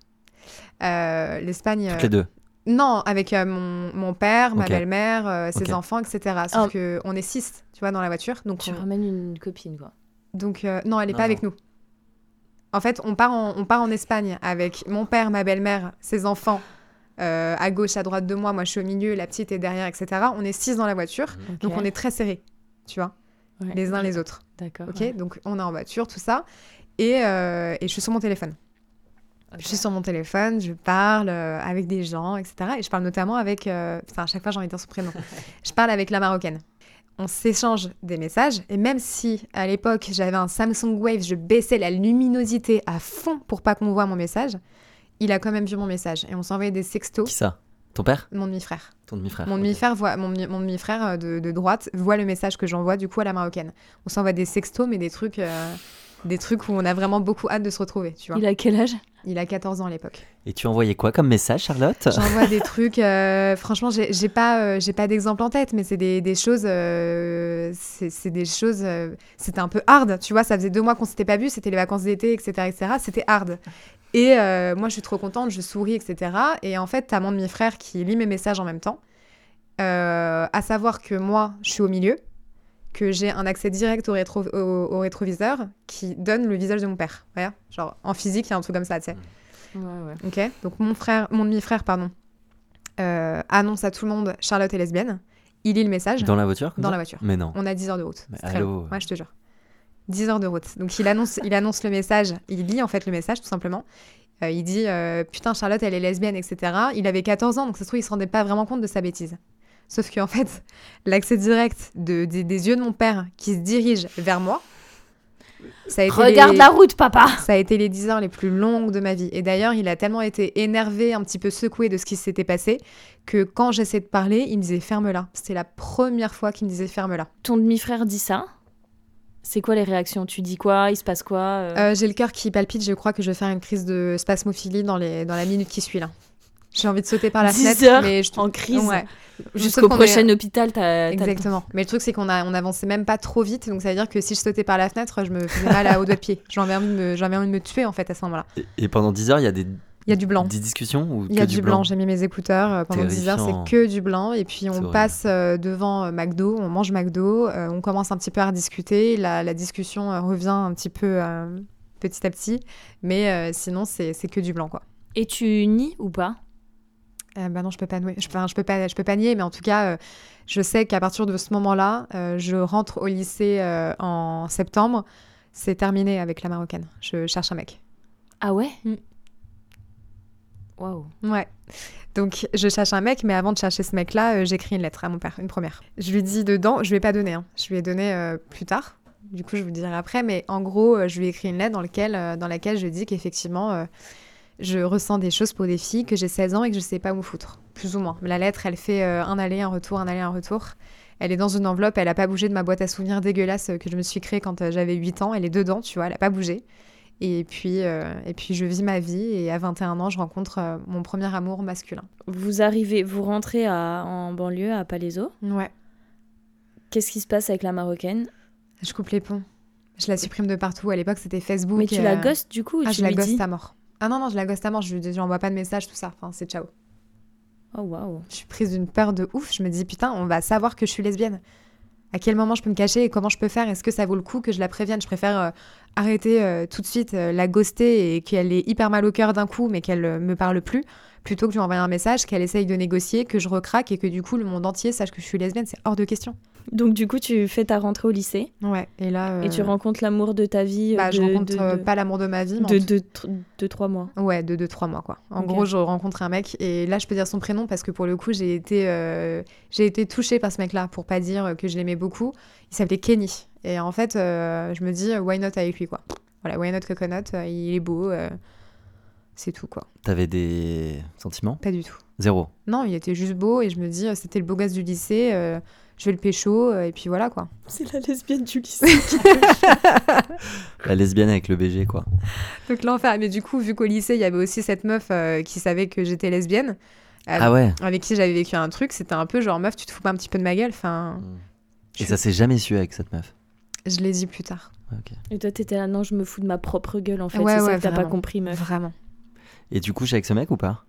S3: Euh, L'Espagne.
S1: Toutes les deux?
S3: non, avec euh, mon, mon père, ma belle-mère, euh, ses enfants, etc. Sauf
S2: Ah.
S3: que on est six, tu vois, dans la voiture. Donc,
S2: Tu
S3: on-
S2: ramènes une copine, quoi.
S3: donc euh, non, elle n'est
S1: Non,
S3: pas avec nous. En fait, on part en, on part en Espagne avec mon père, ma belle-mère, ses enfants, euh, à gauche, à droite de moi. Moi, je suis au milieu, la petite est derrière, etc. On est six dans la voiture. Donc, on est très serrés, tu vois,
S2: Ouais.
S3: les uns les autres.
S2: D'accord.
S3: Ok,
S2: ouais.
S3: donc on est en voiture, tout ça. Et, euh, et je suis sur mon téléphone. Je suis sur mon téléphone, je parle euh, avec des gens, etc. Et je parle notamment avec. euh, Putain, à chaque fois, j'ai envie de dire son prénom. je parle avec la marocaine. On s'échange des messages. Et même si, à l'époque, j'avais un Samsung Wave, je baissais la luminosité à fond pour pas qu'on voit mon message, il a quand même vu mon message. Et on s'envoyait des sextos.
S1: Qui ça? Ton père?
S3: Mon demi-frère.
S1: Ton demi-frère
S3: Mon demi-frère voit, mon, mon demi-frère euh, de, de droite voit le message que j'envoie du coup à la marocaine. On s'envoie des sextos, mais des trucs, euh, des trucs où on a vraiment beaucoup hâte de se retrouver. Tu vois.
S2: Il a quel âge?
S3: Il a 14 ans à l'époque.
S1: Et tu envoyais quoi comme message, Charlotte?
S3: J'envoie des trucs. euh, franchement, j'ai pas, euh, j'ai pas d'exemple en tête, mais c'est des, des choses. euh, c'est c'est des choses. euh, c'était un peu hard, tu vois. Ça faisait deux mois qu'on s'était pas vu, c'était les vacances d'été, etc., etc. C'était hard. Et euh, moi, je suis trop contente, je souris, etc. Et en fait, t'as mon demi-frère qui lit mes messages en même temps. Euh, à savoir que moi, je suis au milieu, que j'ai un accès direct au, rétro- au, au rétroviseur qui donne le visage de mon père. Voilà. Genre, en physique, il y a un truc comme ça, tu sais.
S2: Ouais, ouais.
S3: Ok, donc mon frère, mon demi-frère, pardon, euh, annonce à tout le monde Charlotte est lesbienne. Il lit le message
S1: Dans la voiture comme
S3: dans
S1: ça
S3: la voiture.
S1: Mais non.
S3: On a 10 heures de route.
S1: Mais
S3: C'est très
S1: allô.
S3: long. Ouais, je te jure. 10 heures de route. Donc il annonce, il annonce le message, il lit en fait le message tout simplement. Euh, il dit euh, Putain, Charlotte, elle est lesbienne, etc. Il avait 14 ans, donc ça se trouve, il se rendait pas vraiment compte de sa bêtise. Sauf qu'en fait, l'accès direct de, des- des yeux de mon père qui se dirigent vers moi, ça a été
S2: Regarde
S3: les-
S2: la route, papa
S3: ça a été les 10 heures les plus longues de ma vie. Et d'ailleurs, il a tellement été énervé, un petit peu secoué de ce qui s'était passé, que quand j'essayais de parler, il me disait ferme-la. C'était la première fois qu'il me disait ferme-la.
S2: Ton demi-frère dit ça? C'est quoi les réactions? Tu dis quoi? Il se passe quoi euh?
S3: Euh, J'ai le cœur qui palpite, je crois que je vais faire une crise de spasmophilie dans, les, dans la minute qui suit là. J'ai envie de sauter par la
S2: 10
S3: fenêtre,
S2: heures
S3: mais je
S2: En crise
S3: Ouais.
S2: Jusqu'au
S3: qu'on est-
S2: prochain hôpital, t'as.
S3: Exactement. Mais le truc, c'est qu'on a, on avançait même pas trop vite, donc ça veut dire que si je sautais par la fenêtre, je me faisais mal à- au doigt de pied. J'avais envie, de me- envie de me tuer en fait à ce moment-là.
S1: Et, et pendant 10 heures, il y a des,
S3: Il y a du blanc.
S1: des discussions ou
S3: Il y a du blanc, j'ai mis mes écouteurs euh, pendant 10 heures,
S1: Terrifiant.
S3: c'est que du blanc. Et puis on passe euh, devant euh, McDo, on mange McDo, euh, on commence un petit peu à rediscuter. La, la discussion euh, revient un petit peu euh, petit à petit, mais euh, sinon c'est c'est que du blanc quoi.
S2: Et tu nies ou pas?
S3: Euh, bah non, je peux pas, nouer- je, enfin, je peux pas, je peux pas nier, mais en tout cas, euh, je sais qu'à partir de ce moment-là, euh, je rentre au lycée euh, en septembre. C'est terminé avec la marocaine. Je cherche un mec.
S2: Ah ouais?
S3: Mm.
S2: Waouh.
S3: Ouais. Donc, je cherche un mec, mais avant de chercher ce mec-là, j'écris une lettre à mon père, une première. Je lui dis dedans, je lui ai pas donné, hein. je lui ai donné plus tard. Du coup, je vous le dirai après, mais en gros, je lui ai écrit une lettre dans, lequel, dans laquelle je dis qu'effectivement, je ressens des choses pour des filles, que j'ai 16 ans et que je sais pas où me foutre, plus ou moins. La lettre, elle fait euh, un aller, un retour, un aller, un retour. Elle est dans une enveloppe, elle a pas bougé de ma boîte à souvenirs dégueulasse euh, que je me suis créée quand euh, j'avais 8 ans. Elle est dedans, tu vois, elle a pas bougé. Et puis, euh, et puis je vis ma vie et à 21 ans, je rencontre euh, mon premier amour masculin.
S2: Vous arrivez, vous rentrez à- en banlieue à Palaiso?
S3: Ouais,
S2: Qu'est-ce qui se passe avec la marocaine?
S3: Je coupe les ponts. Je la supprime de partout. À l'époque, c'était Facebook.
S2: Mais tu
S3: euh,
S2: la ghostes du coup ou
S3: Ah,
S2: tu
S3: je la
S2: dis?
S3: à mort. Ah non, non, je la ghost à mort. Je lui dis, j'envoie pas de message, tout ça. Enfin, c'est ciao.
S2: Oh waouh.
S3: Je suis prise d'une peur de ouf. Je me dis, putain, on va savoir que je suis lesbienne. À quel moment je peux me cacher et comment je peux faire? Est-ce que ça vaut le coup que je la prévienne? Je préfère euh, arrêter euh, tout de suite, euh, la ghoster et qu'elle ait hyper mal au cœur d'un coup, mais qu'elle euh, me parle plus, plutôt que de lui envoyer un message, qu'elle essaye de négocier, que je recraque et que du coup le monde entier sache que je suis lesbienne. C'est hors de question.
S2: Donc du coup, tu fais ta rentrée au lycée
S3: Ouais. Et là,
S2: et tu
S3: euh,
S2: rencontres l'amour de ta vie.
S3: bah, je
S2: de-
S3: rencontre
S2: de-
S3: euh,
S2: de-
S3: pas l'amour de ma vie, mais
S2: de, de, tr- de trois mois.
S3: Ouais, de 2-3 mois, quoi. En gros, je rencontre un mec, et là, je peux dire son prénom parce que pour le coup, j'ai été, j'ai été touchée par ce mec-là, pour pas dire que je l'aimais beaucoup. Il s'appelait Kenny. Et en fait, euh, je me dis, why not avec lui, quoi. Voilà, why not coconut, euh, il est beau. euh, C'est tout, quoi.
S1: T'avais des sentiments?
S3: Pas du tout.
S1: Zéro?
S3: Non, il était juste beau et je me dis, c'était le beau gosse du lycée, euh, je vais le pécho, et puis voilà, quoi.
S2: C'est la lesbienne du lycée.
S1: La lesbienne avec le BG, quoi.
S3: Donc l'enfer. Mais du coup, vu qu'au lycée, il y avait aussi cette meuf euh, qui savait que j'étais lesbienne, euh,
S1: Ah ouais
S3: avec qui j'avais vécu un truc, c'était un peu genre, meuf, tu te fous pas un petit peu de ma gueule Enfin,
S1: Et
S3: je-
S1: ça s'est jamais su avec cette meuf?
S3: Je l'ai dit plus tard.
S2: Et toi, t'étais là, non, je me fous de ma propre gueule, en fait.
S3: Ouais,
S2: c'est ça que t'as pas compris, meuf.
S3: Vraiment.
S1: Et tu couches avec ce mec ou pas?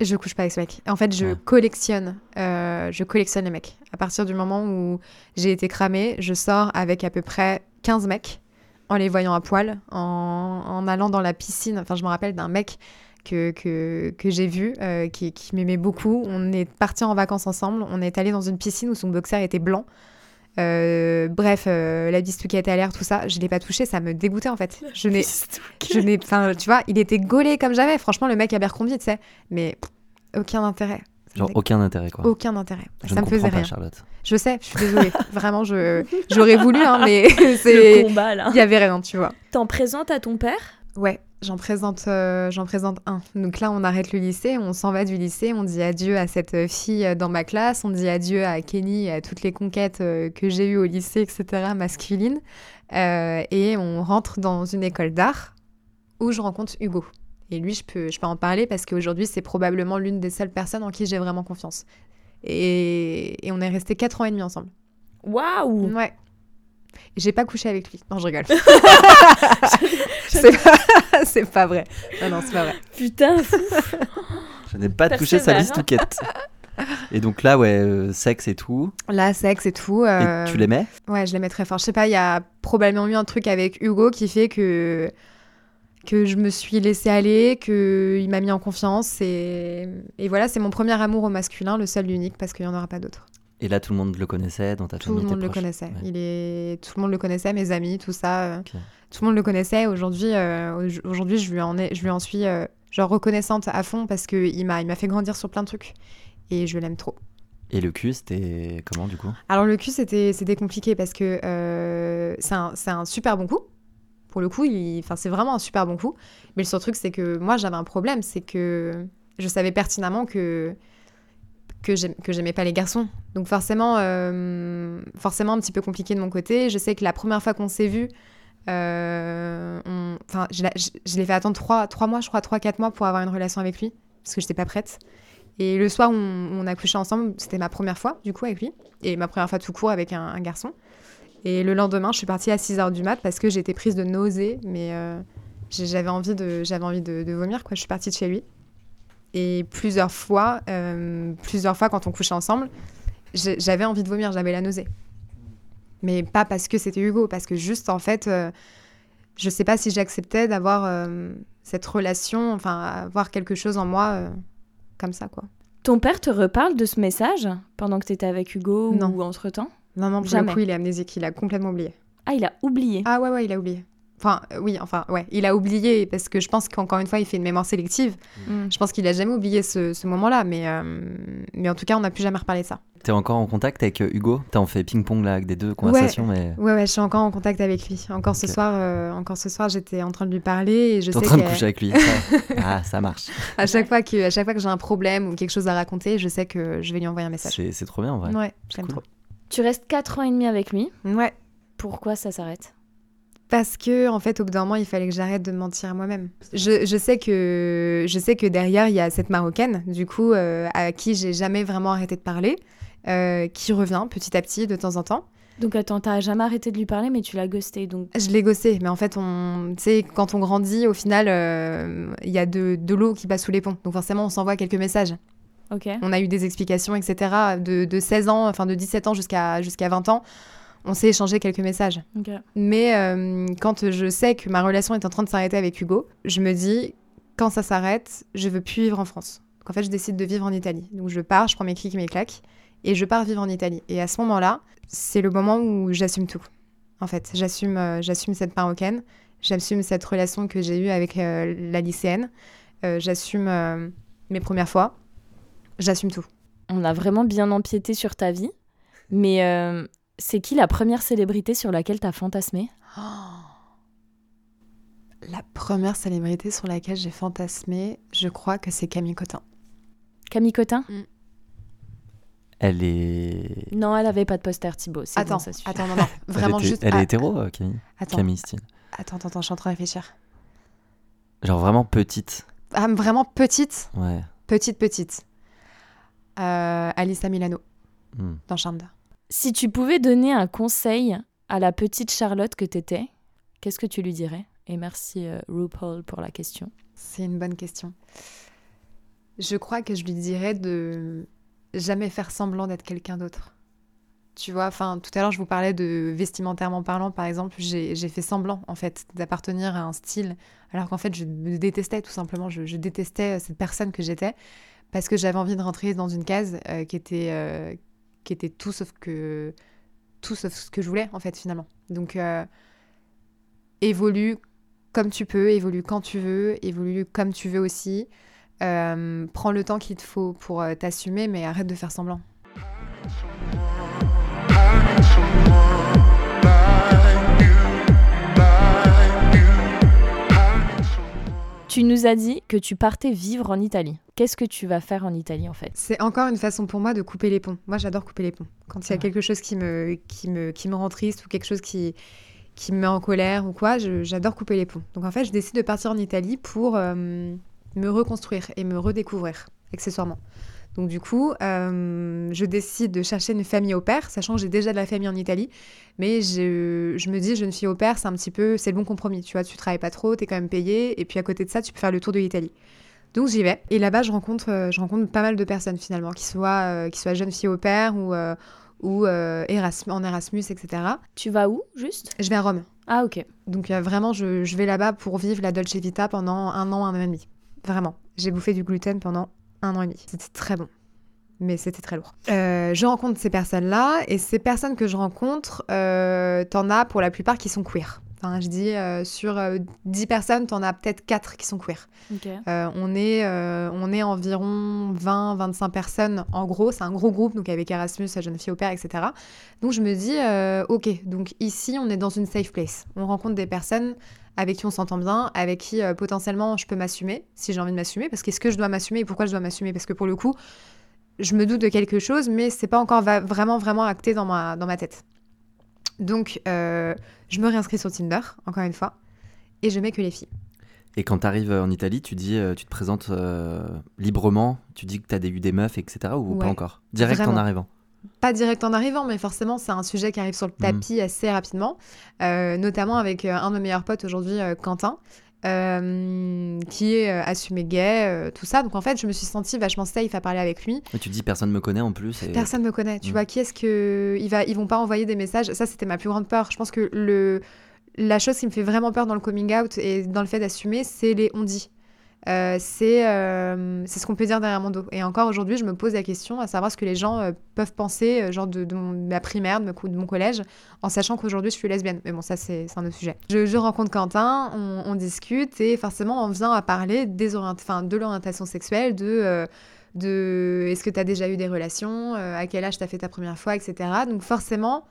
S3: Je couche pas avec ce mec. En fait, je
S1: Ouais.
S3: collectionne. euh, je collectionne les mecs. À partir du moment où j'ai été cramée, je sors avec à peu près 15 mecs en les voyant à poil, en, en allant dans la piscine. Enfin, je me rappelle d'un mec que, que, que j'ai vu, euh, qui, qui m'aimait beaucoup. On est partis en vacances ensemble. On est allé dans une piscine où son boxer était blanc. Euh, bref, euh, la bistou qui était à l'air, tout ça, je l'ai pas touché, ça me dégoûtait en fait. Je n'ai, je n'ai, enfin, tu vois, il était gaulé comme jamais. Franchement, le mec Abercrombie, tu sais, mais pff, aucun intérêt. Ça
S1: Genre aucun intérêt, quoi.
S3: aucun intérêt.
S1: Je
S3: ça
S1: ne
S3: me faisait
S1: pas,
S3: rien.
S1: Charlotte.
S3: Je sais, je suis désolée. Vraiment, je, j'aurais voulu, hein, mais
S2: Le
S3: c'est,
S2: combat, là.
S3: il y avait rien, tu vois.
S2: T'en présentes à ton père?
S3: Ouais, j'en présente, euh, j'en présente un. Donc là, on arrête le lycée, on s'en va du lycée, on dit adieu à cette fille euh, dans ma classe, on dit adieu à Kenny et à toutes les conquêtes euh, que j'ai eues au lycée, etc., masculines. Euh, et on rentre dans une école d'art où je rencontre Hugo. Et lui, je peux, je peux en parler parce qu'aujourd'hui, c'est probablement l'une des seules personnes en qui j'ai vraiment confiance. Et, et on est resté 4 ans et demi ensemble.
S2: Waouh
S3: Ouais. Et J'ai pas couché avec lui. Non, je rigole. c'est pas... c'est pas vrai. Non, non, c'est pas vrai.
S2: Putain, fou.
S1: Je n'ai pas touché sa bistouquette. Et donc là, ouais, euh, sexe et tout.
S3: Là, sexe et tout. euh,
S1: Et tu l'aimais?
S3: Ouais, je l'aimais très fort. Je sais pas, il y a probablement eu un truc avec Hugo qui fait que que je me suis laissée aller, que il m'a mis en confiance et, et voilà, c'est mon premier amour au masculin, le seul, l'unique, parce qu'il y en aura pas d'autre.
S1: Et là, tout le monde le connaissait dans ta
S3: Tout
S1: famille
S3: le
S1: tes
S3: monde le connaissait.
S1: Ouais.
S3: Il est, tout le monde le connaissait, mes amis, tout ça. euh. Tout le monde le connaissait. Aujourd'hui, euh, au- aujourd'hui, je lui en ai, je lui en suis euh, genre reconnaissante à fond parce que il m'a, il m'a fait grandir sur plein de trucs et je l'aime trop.
S1: Et le cul, c'était comment du coup?
S3: Alors le cul, c'était, c'était compliqué parce que euh, c'est, un, c'est un super bon coup. Pour le coup, il, enfin, c'est vraiment un super bon coup. Mais le seul truc, c'est que moi, j'avais un problème, c'est que je savais pertinemment que que, j'aimais pas les garçons. Donc forcément, euh, forcément un petit peu compliqué de mon côté. Je sais que la première fois qu'on s'est vus, euh, je, l'ai- fait attendre trois, trois mois, je crois, trois, quatre mois pour avoir une relation avec lui, parce que j'étais pas prête. Et le soir où on, on a couché ensemble, c'était ma première fois, du coup, avec lui. Et ma première fois tout court avec un, un garçon. Et le lendemain, je suis partie à 6h du mat parce que j'étais prise de nausées, mais euh, j'avais envie, de, envie de, de vomir, quoi. Je suis partie de chez lui. Et plusieurs fois, euh, plusieurs fois, quand on couchait ensemble, j'avais envie de vomir, j'avais la nausée. Mais pas parce que c'était Hugo, parce que juste, en fait, euh, je sais pas si j'acceptais d'avoir euh, cette relation, enfin, avoir quelque chose en moi euh, comme ça, quoi.
S2: Ton père te reparle de ce message pendant que t'étais avec Hugo
S3: Non.
S2: ou entre-temps?
S3: Non, non, pour
S2: Jamais.
S3: le coup, il est amnésique, il a complètement oublié.
S2: Ah, il a oublié.
S3: Ah ouais, ouais, il a oublié. Enfin, euh, oui, enfin, ouais, il a oublié parce que je pense qu'encore une fois, il fait une mémoire sélective.
S2: Mm.
S3: Je pense qu'il a jamais oublié ce, ce moment-là, mais, euh, mais en tout cas, on n'a plus jamais reparlé de ça.
S1: T'es encore en contact avec euh, Hugo? T'as en fait ping-pong là avec des deux conversations, mais
S3: Ouais, ouais, je suis encore en contact avec lui. Encore ce soir, euh, encore ce soir, j'étais en train de lui parler et je
S1: t'es en
S3: sais
S1: train de coucher avec lui. ah, ça marche.
S3: à chaque fois que, à chaque fois que j'ai un problème ou quelque chose à raconter, je sais que je vais lui envoyer un message.
S1: C'est c'est trop bien en vrai.
S3: Ouais, j'aime
S1: cool.
S3: trop.
S2: Tu restes 4 ans et demi avec lui.
S3: Ouais,
S2: Pourquoi ça s'arrête?
S3: Parce que en fait, au bout d'un moment, il fallait que j'arrête de me mentir à moi-même. Je, je sais que je sais que derrière, il y a cette marocaine, du coup, euh, à qui j'ai jamais vraiment arrêté de parler, euh, qui revient petit à petit de temps en temps.
S2: Donc attends, t'as jamais arrêté de lui parler, mais tu l'as ghosté. Donc
S3: Je l'ai gossé, mais en fait, on, tu sais, quand on grandit, au final, euh, il y a de, de l'eau qui passe sous les ponts. Donc forcément, on s'envoie quelques messages.
S2: ok.
S3: On a eu des explications, etc. De, de 16 ans, enfin de 17 ans jusqu'à jusqu'à 20 ans, on s'est échangé quelques messages. Mais euh, quand je sais que ma relation est en train de s'arrêter avec Hugo, je me dis, quand ça s'arrête, je veux plus vivre en France. Donc en fait, je décide de vivre en Italie. Donc je pars, je prends mes clics et mes claques, et je pars vivre en Italie. Et à ce moment-là, c'est le moment où j'assume tout. En fait, j'assume, euh, j'assume cette marocaine, j'assume cette relation que j'ai eue avec euh, la lycéenne, euh, j'assume euh, mes premières fois, j'assume tout.
S2: On a vraiment bien empiété sur ta vie. Mais euh, c'est qui la première célébrité sur laquelle t'as fantasmé?
S3: La première célébrité sur laquelle j'ai fantasmé, je crois que c'est Camille Cotin.
S2: Camille Cotin?
S1: Elle est.
S2: Non, elle avait pas de poster Thibaut. c'est
S3: Attends,
S2: bon, ça suffit.
S3: attends, non, non, vraiment
S1: elle était-
S3: juste.
S1: Elle
S3: ah,
S1: est hétéro, euh, Camille
S3: Attends,
S1: Camille Stine.
S3: attends, attends, attends, je suis en train de réfléchir.
S1: Genre vraiment petite.
S3: Ah, vraiment petite,
S1: Ouais.
S3: petite, petite. Euh, Alissa Milano,
S1: Hmm.
S3: dans Charmed.
S2: Si tu pouvais donner un conseil à la petite Charlotte que t'étais, qu'est-ce que tu lui dirais? Et merci euh, RuPaul pour la question.
S3: C'est une bonne question. Je crois que je lui dirais de jamais faire semblant d'être quelqu'un d'autre. Tu vois, enfin, tout à l'heure, je vous parlais de vestimentairement parlant, par exemple, j'ai fait semblant, en fait, d'appartenir à un style, alors qu'en fait, je me détestais, tout simplement. Je, je détestais cette personne que j'étais, parce que j'avais envie de rentrer dans une case euh, qui, était, euh, qui était tout sauf que tout sauf ce que je voulais, en fait, finalement. Donc, euh, évolue comme tu peux, évolue quand tu veux, évolue comme tu veux aussi. Euh, prends le temps qu'il te faut pour euh, t'assumer, mais arrête de faire semblant.
S2: Tu nous as dit que tu partais vivre en Italie. Qu'est-ce que tu vas faire en Italie en fait?
S3: C'est encore une façon pour moi de couper les ponts. Moi, j'adore couper les ponts. Quand il y a
S2: Ouais.
S3: quelque chose qui me, qui, me, qui me rend triste ou quelque chose qui, qui me met en colère ou quoi, j'adore couper les ponts. Donc en fait, je décide de partir en Italie pour euh, me reconstruire et me redécouvrir, accessoirement. Donc du coup, euh, je décide de chercher une famille au pair, sachant que j'ai déjà de la famille en Italie. Mais je, je me dis, jeune fille au pair, c'est un petit peu, c'est le bon compromis. Tu vois, tu travailles pas trop, t'es quand même payé, et puis à côté de ça, tu peux faire le tour de l'Italie. Donc j'y vais. Et là-bas, je rencontre, euh, je rencontre pas mal de personnes finalement, qui soient, euh, qui soient jeunes filles au pair ou, euh, ou euh, Erasmus, en Erasmus, etc.
S2: Tu vas où juste?
S3: Je vais à Rome.
S2: Ah ok.
S3: Donc vraiment, je, je vais là-bas pour vivre la Dolce Vita pendant un an, un an et demi. Vraiment. J'ai bouffé du gluten pendant un an et demi. C'était très bon. Mais c'était très lourd. Euh, je rencontre ces personnes-là, et ces personnes que je rencontre, euh, t'en as pour la plupart qui sont queer. Enfin, je dis, euh, sur euh, 10 personnes, t'en as peut-être 4 qui sont queer. On, est, on est environ 20-25 personnes en gros, c'est un gros groupe, donc avec Erasmus, la jeune fille au père, etc. Donc je me dis, ok, donc ici on est dans une safe place. On rencontre des personnes avec qui on s'entend bien, avec qui euh, potentiellement je peux m'assumer, si j'ai envie de m'assumer, parce qu'est-ce que je dois m'assumer et pourquoi je dois m'assumer? Parce que pour le coup, je me doute de quelque chose, mais c'est pas encore va- vraiment, vraiment acté dans ma, dans ma tête. Donc euh, je me réinscris sur Tinder, encore une fois, et je mets que les filles.
S1: Et quand tu arrives en Italie, tu dis, euh, tu te présentes euh, librement, tu dis que tu as eu des meufs, etc. ou pas encore? Direct en arrivant?
S3: Pas direct en arrivant, mais forcément, c'est un sujet qui arrive sur le tapis assez rapidement, euh, notamment avec euh, un de mes meilleurs potes aujourd'hui, euh, Quentin, euh, qui est assumé gay, euh, tout ça. Donc en fait, je me suis sentie vachement safe à parler avec lui.
S1: Et tu dis, personne me connaît en plus. Et...
S3: Personne me connaît. Tu
S1: Mm.
S3: vois, qui est-ce que. Ils, va... Ils vont pas envoyer des messages? Ça, c'était ma plus grande peur. Je pense que le... la chose qui me fait vraiment peur dans le coming out et dans le fait d'assumer, c'est les on dit. Euh, c'est euh, c'est ce qu'on peut dire derrière mon dos. Et encore aujourd'hui, je me pose la question à savoir ce que les gens euh, peuvent penser, genre de, ma primaire, de, mon collège, en sachant qu'aujourd'hui je suis lesbienne. Mais bon, ça c'est un autre sujet. Je, rencontre Quentin, on, discute et forcément on vient à parler des de l'orientation sexuelle, de. de est-ce que tu as déjà eu des relations, à quel âge tu as fait ta première fois, etc. Donc forcément,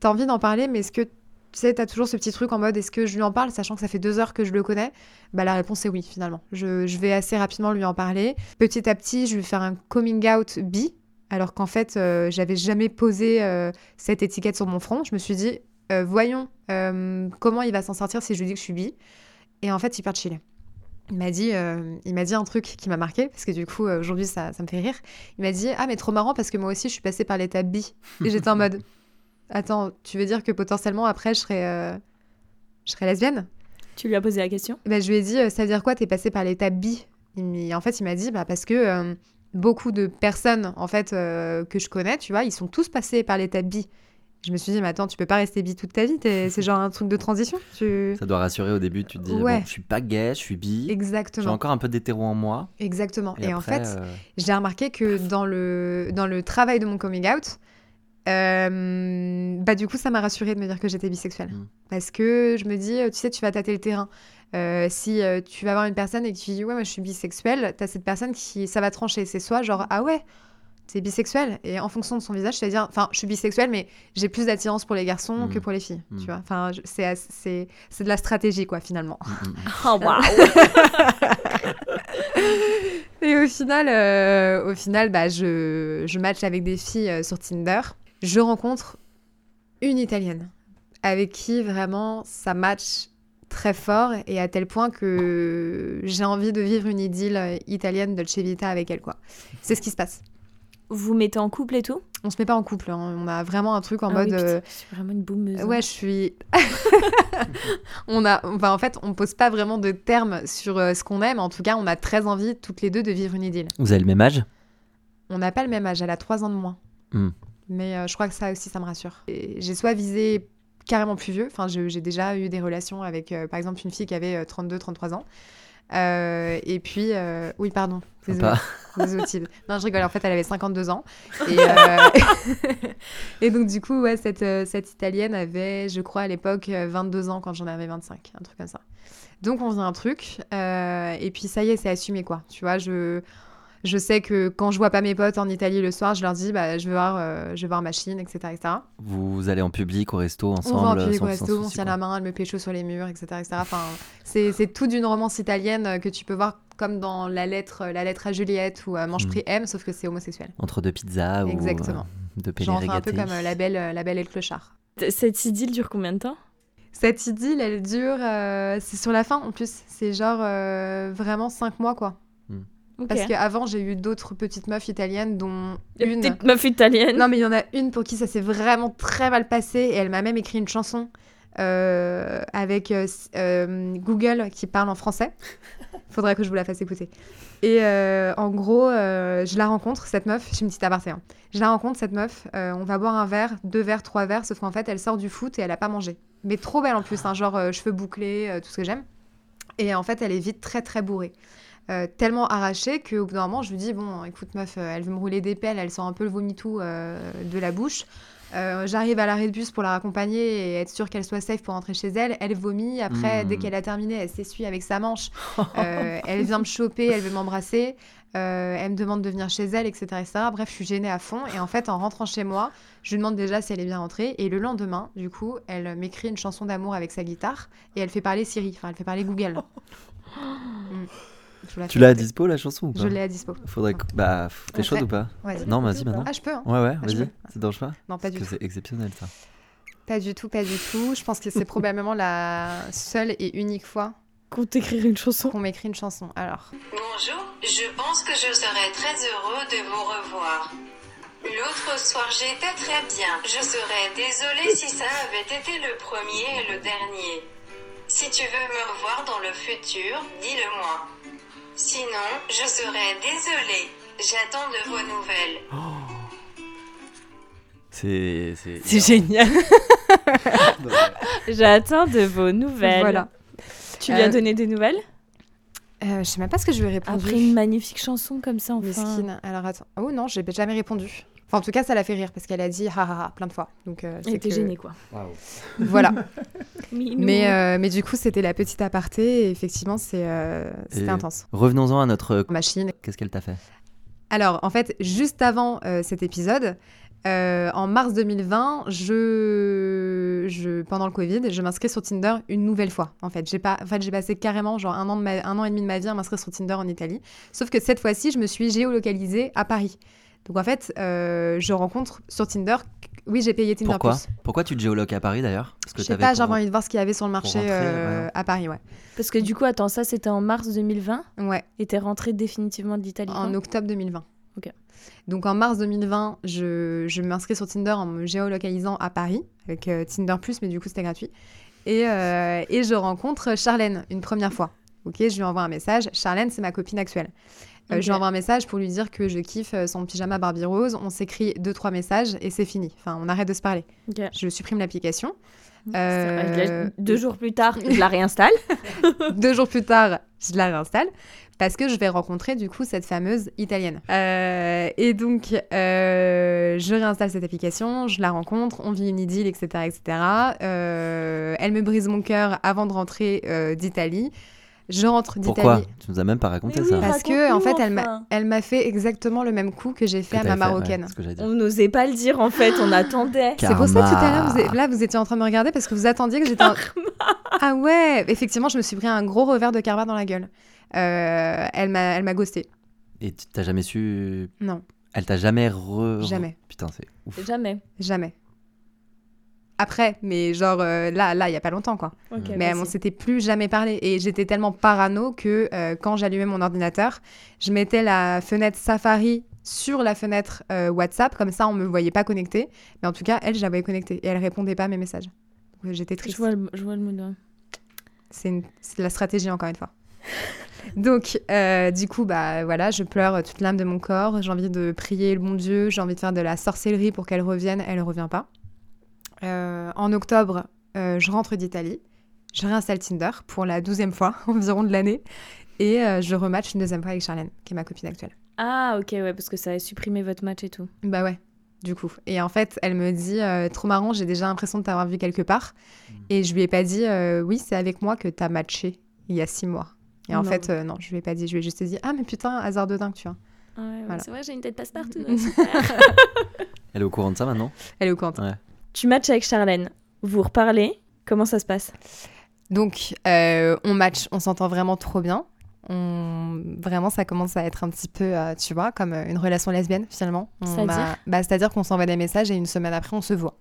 S3: tu as envie d'en parler, mais est-ce que tu sais, tu as toujours ce petit truc en mode est-ce que je lui en parle, sachant que ça fait deux heures que je le connais? Bah, La réponse est oui, finalement. Je, vais assez rapidement lui en parler. Petit à petit, je vais faire un coming out bi, alors qu'en fait, euh, j'avais jamais posé euh, cette étiquette sur mon front. Je me suis dit euh, voyons comment il va s'en sortir si je lui dis que je suis bi. Et en fait, hyper chill. Il m'a dit, il m'a dit un truc qui m'a marqué parce que du coup aujourd'hui ça, ça me fait rire. Il m'a dit ah mais trop marrant parce que moi aussi je suis passée par l'étape bi et j'étais en mode attends tu veux dire que potentiellement après je serais euh, je serais lesbienne?
S2: Tu lui as posé la question?
S3: Bah, je lui ai dit euh, ça veut dire quoi t'es passée par l'étape bi Il en fait il m'a dit bah parce que euh, beaucoup de personnes en fait euh, que je connais tu vois ils sont tous passés par l'étape bi. Je me suis dit mais attends tu peux pas rester bi toute ta vie c'est genre un truc de transition tu
S1: Ça doit rassurer au début, tu te dis,
S3: Ouais.
S1: bon, je suis pas gay, je suis bi, j'ai
S3: exactement.
S1: encore un peu d'hétéro en moi.
S3: exactement.
S1: Et,
S3: et, en fait
S1: euh,
S3: j'ai remarqué que dans le, dans le travail de mon coming out, euh, bah du coup, ça m'a rassurée de me dire que j'étais bisexuelle.
S1: Mm.
S3: Parce que je me dis, euh, tu sais, tu vas tâter le terrain. Euh, si euh, tu vas voir une personne et que tu dis, ouais, moi je suis bisexuelle, t'as cette personne qui, ça va trancher. C'est soit genre, ah ouais, c'est bisexuel. Et en fonction de son visage, c'est-à-dire, enfin, je suis bisexuelle, mais j'ai plus d'attirance pour les garçons
S1: Mm.
S3: que pour les filles.
S1: Mm.
S3: Tu vois, enfin, c'est c'est c'est de la stratégie, quoi, finalement.
S1: Mm, mm.
S2: Oh, waouh
S3: Et au final, euh, au final bah, je, je match avec des filles euh, sur Tinder. Je rencontre une Italienne avec qui vraiment ça match très fort et à tel point que j'ai envie de vivre une idylle italienne Dolce Vita avec elle. quoi. C'est ce qui se passe.
S2: Vous mettez en couple et tout?
S3: On se met pas en couple, hein. on a vraiment un truc en
S2: Ah
S3: mode...
S2: oui, putain,
S3: euh,
S2: Je suis vraiment une boumeuse. hein.
S3: Ouais, je suis. on a, enfin, en fait, on pose pas vraiment de termes sur euh, ce qu'on aime. En tout cas, on a très envie toutes les deux de vivre une idylle.
S1: Vous avez le même âge?
S3: On n'a pas le même âge, elle a 3 ans de moins.
S1: Hmm.
S3: Mais euh, je crois que ça aussi, ça me rassure. J'ai soit visé carrément plus vieux, enfin j'ai déjà eu des relations avec euh, par exemple une fille qui avait 32-33 ans. Euh, et puis, euh, oui, pardon, Thibaut. Non, je rigole, en fait, elle avait 52 ans. Et, euh, et donc, du coup, ouais, cette, cette Italienne avait, je crois, à l'époque, euh, 22 ans quand j'en avais 25, un truc comme ça. Donc, on faisait un truc, et puis ça y est, c'est assumé, quoi. Tu vois, je, je sais que quand je vois pas mes potes en Italie le soir, je leur dis, bah, je vais voir, euh, je vais voir ma Chine, etc., etc.
S1: Vous allez en public, au resto,
S3: On
S1: ensemble
S3: va en public
S1: sans-
S3: au resto, on tient la main, elle me pécho sur les murs, etc. etc. Enfin, c'est c'est tout d'une romance italienne euh, que tu peux voir comme dans la lettre, la lettre à Juliette ou euh, Mange
S1: Mm.
S3: Prix M, sauf que c'est homosexuel.
S1: Entre deux pizzas
S3: Exactement.
S1: ou euh, deux
S3: Genre un peu comme euh, la, belle, euh, la belle et le clochard.
S2: Cette idylle dure combien de temps?
S3: Cette idylle, elle dure, euh, c'est sur la fin en plus, c'est genre euh, vraiment cinq mois quoi.
S2: Ok.
S3: Parce qu'avant j'ai eu d'autres petites meufs italiennes dont une...
S2: petite meuf italienne.
S3: Non mais il y en a une pour qui ça s'est vraiment très mal passé et elle m'a même écrit une chanson euh, avec euh, euh, Google qui parle en français. Faudrait que je vous la fasse écouter. Et euh, en gros, je la rencontre, cette meuf, je suis une petite aparté. hein. Je la rencontre, cette meuf, on va boire un verre, deux verres, trois verres, sauf qu'en fait, elle sort du foot et elle a pas mangé. Mais trop belle en plus, hein, genre cheveux bouclés, tout ce que j'aime. Et en fait, elle est vite très très bourrée. Euh, tellement arrachée qu'au bout d'un moment, je lui dis Bon, écoute, meuf, euh, elle veut me rouler des pelles, elle sent un peu le vomitou euh, de la bouche. Euh, J'arrive à l'arrêt de bus pour la raccompagner et être sûre qu'elle soit safe pour rentrer chez elle. Elle vomit. Après,
S1: Mm.
S3: dès qu'elle a terminé, elle s'essuie avec sa manche. Elle vient me choper, elle veut m'embrasser. Elle me demande de venir chez elle, etc., etc. Bref, je suis gênée à fond. Et en fait, en rentrant chez moi, je lui demande déjà si elle est bien rentrée. Et le lendemain, du coup, elle m'écrit une chanson d'amour avec sa guitare et elle fait parler Siri, enfin, elle fait parler Google. Mm.
S1: Tu l'as à dispo la chanson ou pas
S3: Je l'ai à dispo.
S1: Faudrait que... Bah, t'es chaude ou pas
S3: Vas-y.
S1: Non, vas-y maintenant.
S3: Ah, je peux, hein
S1: Ouais, ouais,
S3: Ah,
S1: vas-y. Ça te dérange pas
S3: Non, pas
S1: Parce
S3: du
S1: que
S3: tout.
S1: c'est exceptionnel ça.
S3: Pas du tout, pas du tout. Je pense que c'est probablement la seule et unique fois
S2: Qu'on t'écrire une chanson.
S3: qu'on m'écrit une chanson. Alors,
S4: Bonjour, je pense que je serais très heureux de vous revoir. L'autre soir j'étais très bien. Je serais désolée si ça avait été le premier et le dernier. Si tu veux me revoir dans le futur, dis-le-moi. Sinon, je serais désolée. J'attends de vos nouvelles.
S1: C'est.
S2: C'est génial. J'attends de vos nouvelles.
S3: voilà.
S2: Tu lui as
S3: Euh,
S2: donné des nouvelles
S3: Euh, je sais même pas ce que je lui ai répondu.
S2: Après une magnifique chanson comme ça, enfin.
S3: Mesquine. Alors attends. Oh non, j'ai jamais répondu. Enfin, en tout cas, ça l'a fait rire parce qu'elle a dit ha ha ha plein de fois. Donc, euh,
S2: Elle
S3: c'est
S2: était
S3: que-
S2: gênée, quoi.
S3: Voilà. Mais, euh, mais du coup, c'était la petite aparté. Et effectivement, c'est, euh, c'était intense.
S1: Revenons-en à notre.
S3: Machine.
S1: Qu'est-ce qu'elle t'a fait?
S3: Alors, en fait, juste avant euh, cet épisode, euh, en mars 2020, je, je, pendant le Covid, je m'inscris sur Tinder une nouvelle fois. En fait, j'ai pas, en fait, j'ai passé carrément genre un an, de ma- un an et demi de ma vie à m'inscrire sur Tinder en Italie. Sauf que cette fois-ci, je me suis géolocalisée à Paris. Donc en fait, euh, je rencontre sur Tinder. Oui, j'ai payé Tinder
S1: Pourquoi
S3: Plus.
S1: Pourquoi tu te géoloques à Paris d'ailleurs? Parce que
S3: Je sais pas,
S1: pour-
S3: j'avais envie de voir ce qu'il y avait sur le marché
S1: rentrer,
S3: euh,
S1: ouais.
S3: à Paris, ouais.
S2: Parce que du coup, attends, ça c'était en mars 2020
S3: Ouais.
S2: et t'es rentrée définitivement d'Italie.
S3: En
S2: quand
S3: octobre 2020.
S2: Ok.
S3: Donc en mars 2020, je, je m'inscris sur Tinder en me géolocalisant à Paris, avec euh, Tinder Plus, mais du coup c'était gratuit. Et, euh, et je rencontre Charlène une première fois. Ok, je lui envoie un message. Charlène, c'est ma copine actuelle. Euh,
S2: Ok.
S3: Je lui envoie un message pour lui dire que je kiffe euh, son pyjama Barbie rose. On s'écrit deux, trois messages et c'est fini. Enfin, on arrête de se parler. Je supprime l'application. Euh,
S2: Deux jours plus tard, je la réinstalle.
S3: Deux jours plus tard, je la réinstalle parce que je vais rencontrer du coup cette fameuse italienne. Euh, et donc, euh, je réinstalle cette application, je la rencontre, on vit une idylle, etc. etc. Euh, elle me brise mon cœur avant de rentrer euh, d'Italie. Je rentre
S1: Pourquoi?
S3: d'Italie.
S1: Tu nous as même pas raconté ça.
S3: Parce que, en fait, elle m'a,
S2: enfin.
S3: elle m'a fait exactement le même coup que j'ai fait
S1: Que
S3: à ma
S1: t'avais fait, ouais,
S3: marocaine.
S2: On n'osait pas le dire en fait, on attendait.
S3: C'est pour ça que tout à l'heure, vous,
S1: Karma.
S3: êtes- là, vous étiez en train de me regarder parce que vous attendiez que j'étais. en- Ah ouais, effectivement, je me suis pris un gros revers de karma dans la gueule. Euh, elle m'a, elle m'a ghosté.
S1: Et tu t'as jamais su.
S3: Non,
S1: Elle t'a jamais re.
S3: Jamais.
S1: Putain, c'est ouf.
S2: Jamais.
S3: jamais. Après, mais genre euh, là, là, il y a pas longtemps, quoi.
S2: Ok,
S3: mais
S2: vas-y.
S3: on s'était plus jamais parlé et j'étais tellement parano que euh, quand j'allumais mon ordinateur, je mettais la fenêtre Safari sur la fenêtre euh, WhatsApp, comme ça on me voyait pas connecter. Mais en tout cas, elle, je la voyais connectée et elle répondait pas à mes messages. J'étais
S2: Je
S3: triste.
S2: vois le, je vois le mood. ouais.
S3: C'est une- la stratégie encore une fois. Donc, euh, du coup, bah voilà, je pleure toute l'âme de mon corps. J'ai envie de prier le bon Dieu. J'ai envie de faire de la sorcellerie pour qu'elle revienne. Elle ne revient pas. Euh, en octobre, euh, je rentre d'Italie. Je réinstalle Tinder pour la douzième fois environ de l'année. Et euh, je rematch une deuxième fois avec Charlène, qui est ma copine actuelle.
S2: Ah ok, ouais, parce que ça a supprimé votre match et tout.
S3: Bah ouais, du coup. Et en fait, elle me dit euh, Trop marrant, j'ai déjà l'impression de t'avoir vu quelque part. Et je lui ai pas dit euh, Oui, c'est avec moi que t'as matché il y a six mois. Et en
S2: Non.
S3: fait, euh, non, je lui ai pas dit. Je lui ai juste dit Ah, mais putain, hasard de dingue, tu vois.
S2: Ouais, ouais,
S3: Voilà.
S2: C'est vrai, j'ai une tête passe-partout.
S1: Elle est au courant de ça maintenant?
S3: Elle est au courant.
S1: Ouais.
S2: Tu matches avec Charlène. Vous reparlez. Comment ça se passe?
S3: Donc, euh, on match, on s'entend vraiment trop bien. On... Vraiment, ça commence à être un petit peu, euh, tu vois, comme euh, une relation lesbienne finalement.
S2: C'est-à-dire?
S3: bah, C'est-à-dire qu'on s'envoie des messages et une semaine après, on se voit.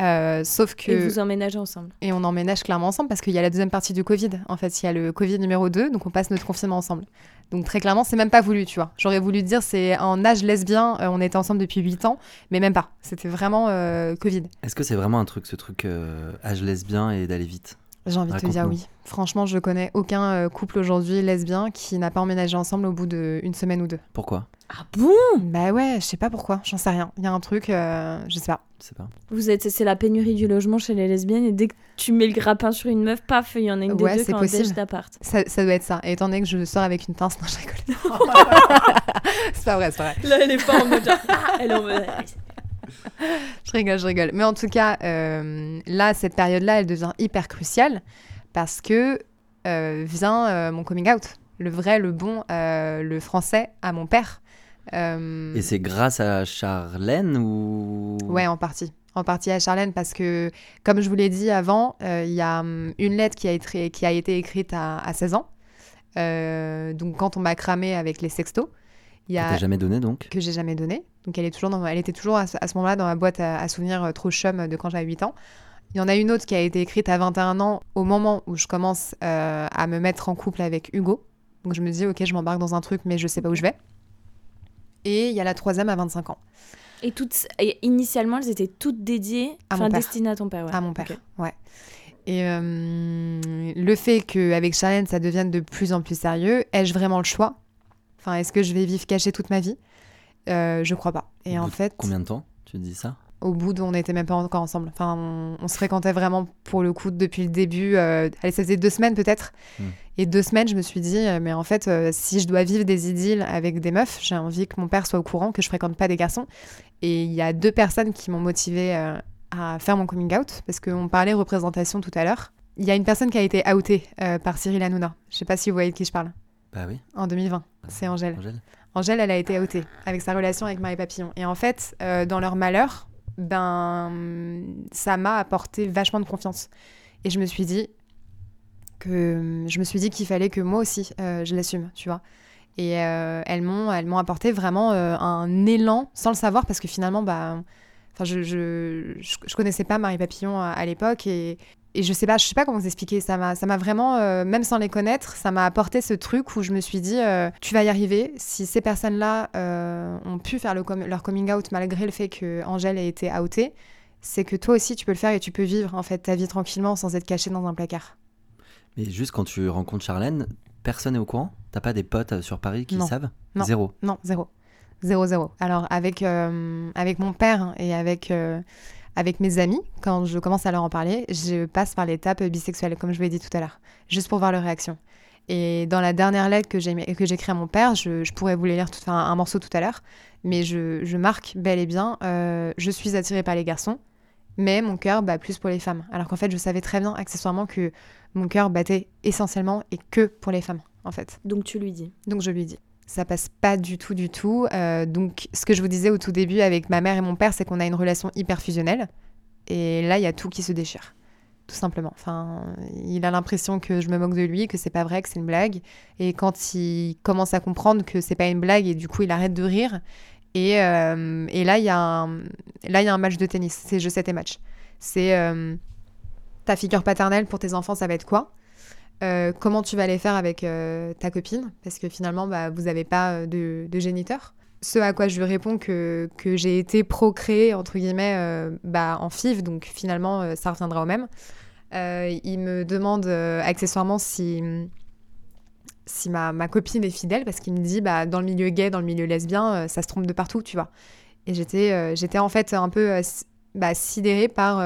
S3: Euh, sauf que.
S2: Et vous emménagez ensemble.
S3: Et on emménage clairement ensemble parce qu'il y a la deuxième partie du Covid. En fait, il y a le Covid numéro 2, donc on passe notre confinement ensemble. Donc très clairement, c'est même pas voulu, tu vois. J'aurais voulu dire c'est en âge lesbien, euh, on était ensemble depuis 8 ans, mais même pas. C'était vraiment euh, Covid.
S1: Est-ce que c'est vraiment un truc, ce truc euh, âge lesbien et d'aller vite?
S3: J'ai envie de te dire oui. Franchement, je connais aucun euh, couple aujourd'hui lesbien qui n'a pas emménagé ensemble au bout d'une semaine ou deux.
S1: Pourquoi?
S2: Ah bon?
S3: Bah ouais, je sais pas pourquoi, j'en sais rien. Il y a un truc, euh, je sais pas.
S1: Je sais pas.
S2: Vous êtes, c'est la pénurie du logement chez les lesbiennes et dès que tu mets le grappin sur une meuf, paf, il y en a une des
S3: Ouais,
S2: deux
S3: c'est
S2: qui en d'appart.
S3: Ça, ça doit être ça. Et étant donné que je sors avec une pince, non, je rigole. c'est pas vrai, c'est pas vrai.
S2: Là, elle est pas en mode genre, ah, elle est en mode.
S3: Je rigole, je rigole. Mais en tout cas, euh, là, cette période-là, elle devient hyper cruciale parce que euh, vient euh, mon coming out. Le vrai, le bon, le français à mon père.
S1: Et c'est grâce à Charlène ou?
S3: Ouais, en partie. En partie à Charlène parce que, comme je vous l'ai dit avant, il y a hum, une lettre qui a été, qui a été écrite à, à 16 ans. Donc, quand on m'a cramé avec les sextos, il y
S1: Que
S3: a
S1: t'as jamais donné donc
S3: que j'ai jamais donné. Donc elle est toujours dans, elle était toujours à ce, à ce moment-là dans ma boîte à, à souvenirs euh, trop chum de quand j'avais 8 ans. Il y en a une autre qui a été écrite à 21 ans au moment où je commence euh, à me mettre en couple avec Hugo. Donc je me dis ok je m'embarque dans un truc mais je sais pas où je vais. Et il y a la troisième à 25 ans
S2: Et toutes, et initialement, elles étaient toutes dédiées,
S3: À
S2: enfin
S3: mon père.
S2: destinées à ton père. Ouais.
S3: à mon père.
S2: Ok.
S3: Ouais. Et euh, le fait qu'avec Charlène ça devienne de plus en plus sérieux, ai-je vraiment le choix? Enfin est-ce que je vais vivre caché toute ma vie? Euh, Je crois pas. Et
S1: Au
S3: en fait
S1: Combien de temps tu dis ça?
S3: au bout d'on n'était même pas encore ensemble. Enfin, on, on se fréquentait vraiment pour le coup depuis le début. euh, allez, ça faisait deux semaines peut-être.
S1: Hmm.
S3: Et deux semaines, je me suis dit, euh, mais en fait, euh, si je dois vivre des idylles avec des meufs, j'ai envie que mon père soit au courant que je fréquente pas des garçons. Et il y a deux personnes qui m'ont motivée à faire mon coming out, parce qu'on parlait représentation tout à l'heure. Il y a une personne qui a été outée par Cyril Hanouna. Je sais pas si vous voyez de qui je parle.
S1: Bah oui.
S3: En 2020, c'est Angèle.
S1: Angèle.
S3: Angèle, elle a été outée avec sa relation avec Marie Papillon. Et en fait, euh, dans leur malheur, ben, ça m'a apporté vachement de confiance. Et je me suis dit que je me suis dit qu'il fallait que moi aussi euh, je l'assume, tu vois. Et euh, elles m'ont elles m'ont apporté vraiment un élan sans le savoir parce que finalement bah enfin je, je, je, je connaissais pas Marie Papillon à, à l'époque et et je sais pas je sais pas comment vous expliquer ça m'a ça m'a vraiment euh, même sans les connaître ça m'a apporté ce truc où je me suis dit euh, tu vas y arriver si ces personnes là ont pu faire le com- leur coming out malgré le fait que Angèle ait été outée c'est que toi aussi tu peux le faire et tu peux vivre en fait ta vie tranquillement sans être caché dans un placard
S1: Mais juste quand tu rencontres Charlène, personne n'est au courant? T'as pas des potes euh, sur Paris qui
S3: Non.
S1: savent?
S3: Non.
S1: Zéro.
S3: Non, zéro. Zéro, zéro. Alors, avec, euh, avec mon père et avec, euh, avec mes amis, quand je commence à leur en parler, je passe par l'étape bisexuelle, comme je vous l'ai dit tout à l'heure, juste pour voir leur réaction. Et dans la dernière lettre que écrite à mon père, je, je pourrais vous les lire tout, enfin, un morceau tout à l'heure, mais je, je marque bel et bien, euh, je suis attirée par les garçons, mais mon cœur bat plus pour les femmes. Alors qu'en fait, je savais très bien accessoirement que mon cœur battait essentiellement et que pour les femmes, en fait.
S2: Donc tu lui dis.
S3: Donc je lui dis. Ça passe pas du tout, du tout. Euh, donc ce que je vous disais au tout début avec ma mère et mon père, c'est qu'on a une relation hyper fusionnelle. Et là, il y a tout qui se déchire. Tout simplement. Enfin, il a l'impression que je me moque de lui, que c'est pas vrai, que c'est une blague. Et quand il commence à comprendre que c'est pas une blague, et du coup, il arrête de rire. Et, euh, et là, il y, a un- là, il y a un match de tennis. C'est je sais tes matchs. C'est euh, ta figure paternelle pour tes enfants, ça va être quoi? Euh, Comment tu vas les faire avec euh, ta copine? Parce que finalement, bah, vous n'avez pas euh, de, de géniteur. Ce à quoi je lui réponds que, j'ai été procréée, entre guillemets, bah, en FIV, donc finalement, ça reviendra au même. Il me demande accessoirement si, si ma, copine est fidèle, parce qu'il me dit, bah, dans le milieu gay, dans le milieu lesbien, ça se trompe de partout, tu vois. Et j'étais en fait un peu bah, sidérée par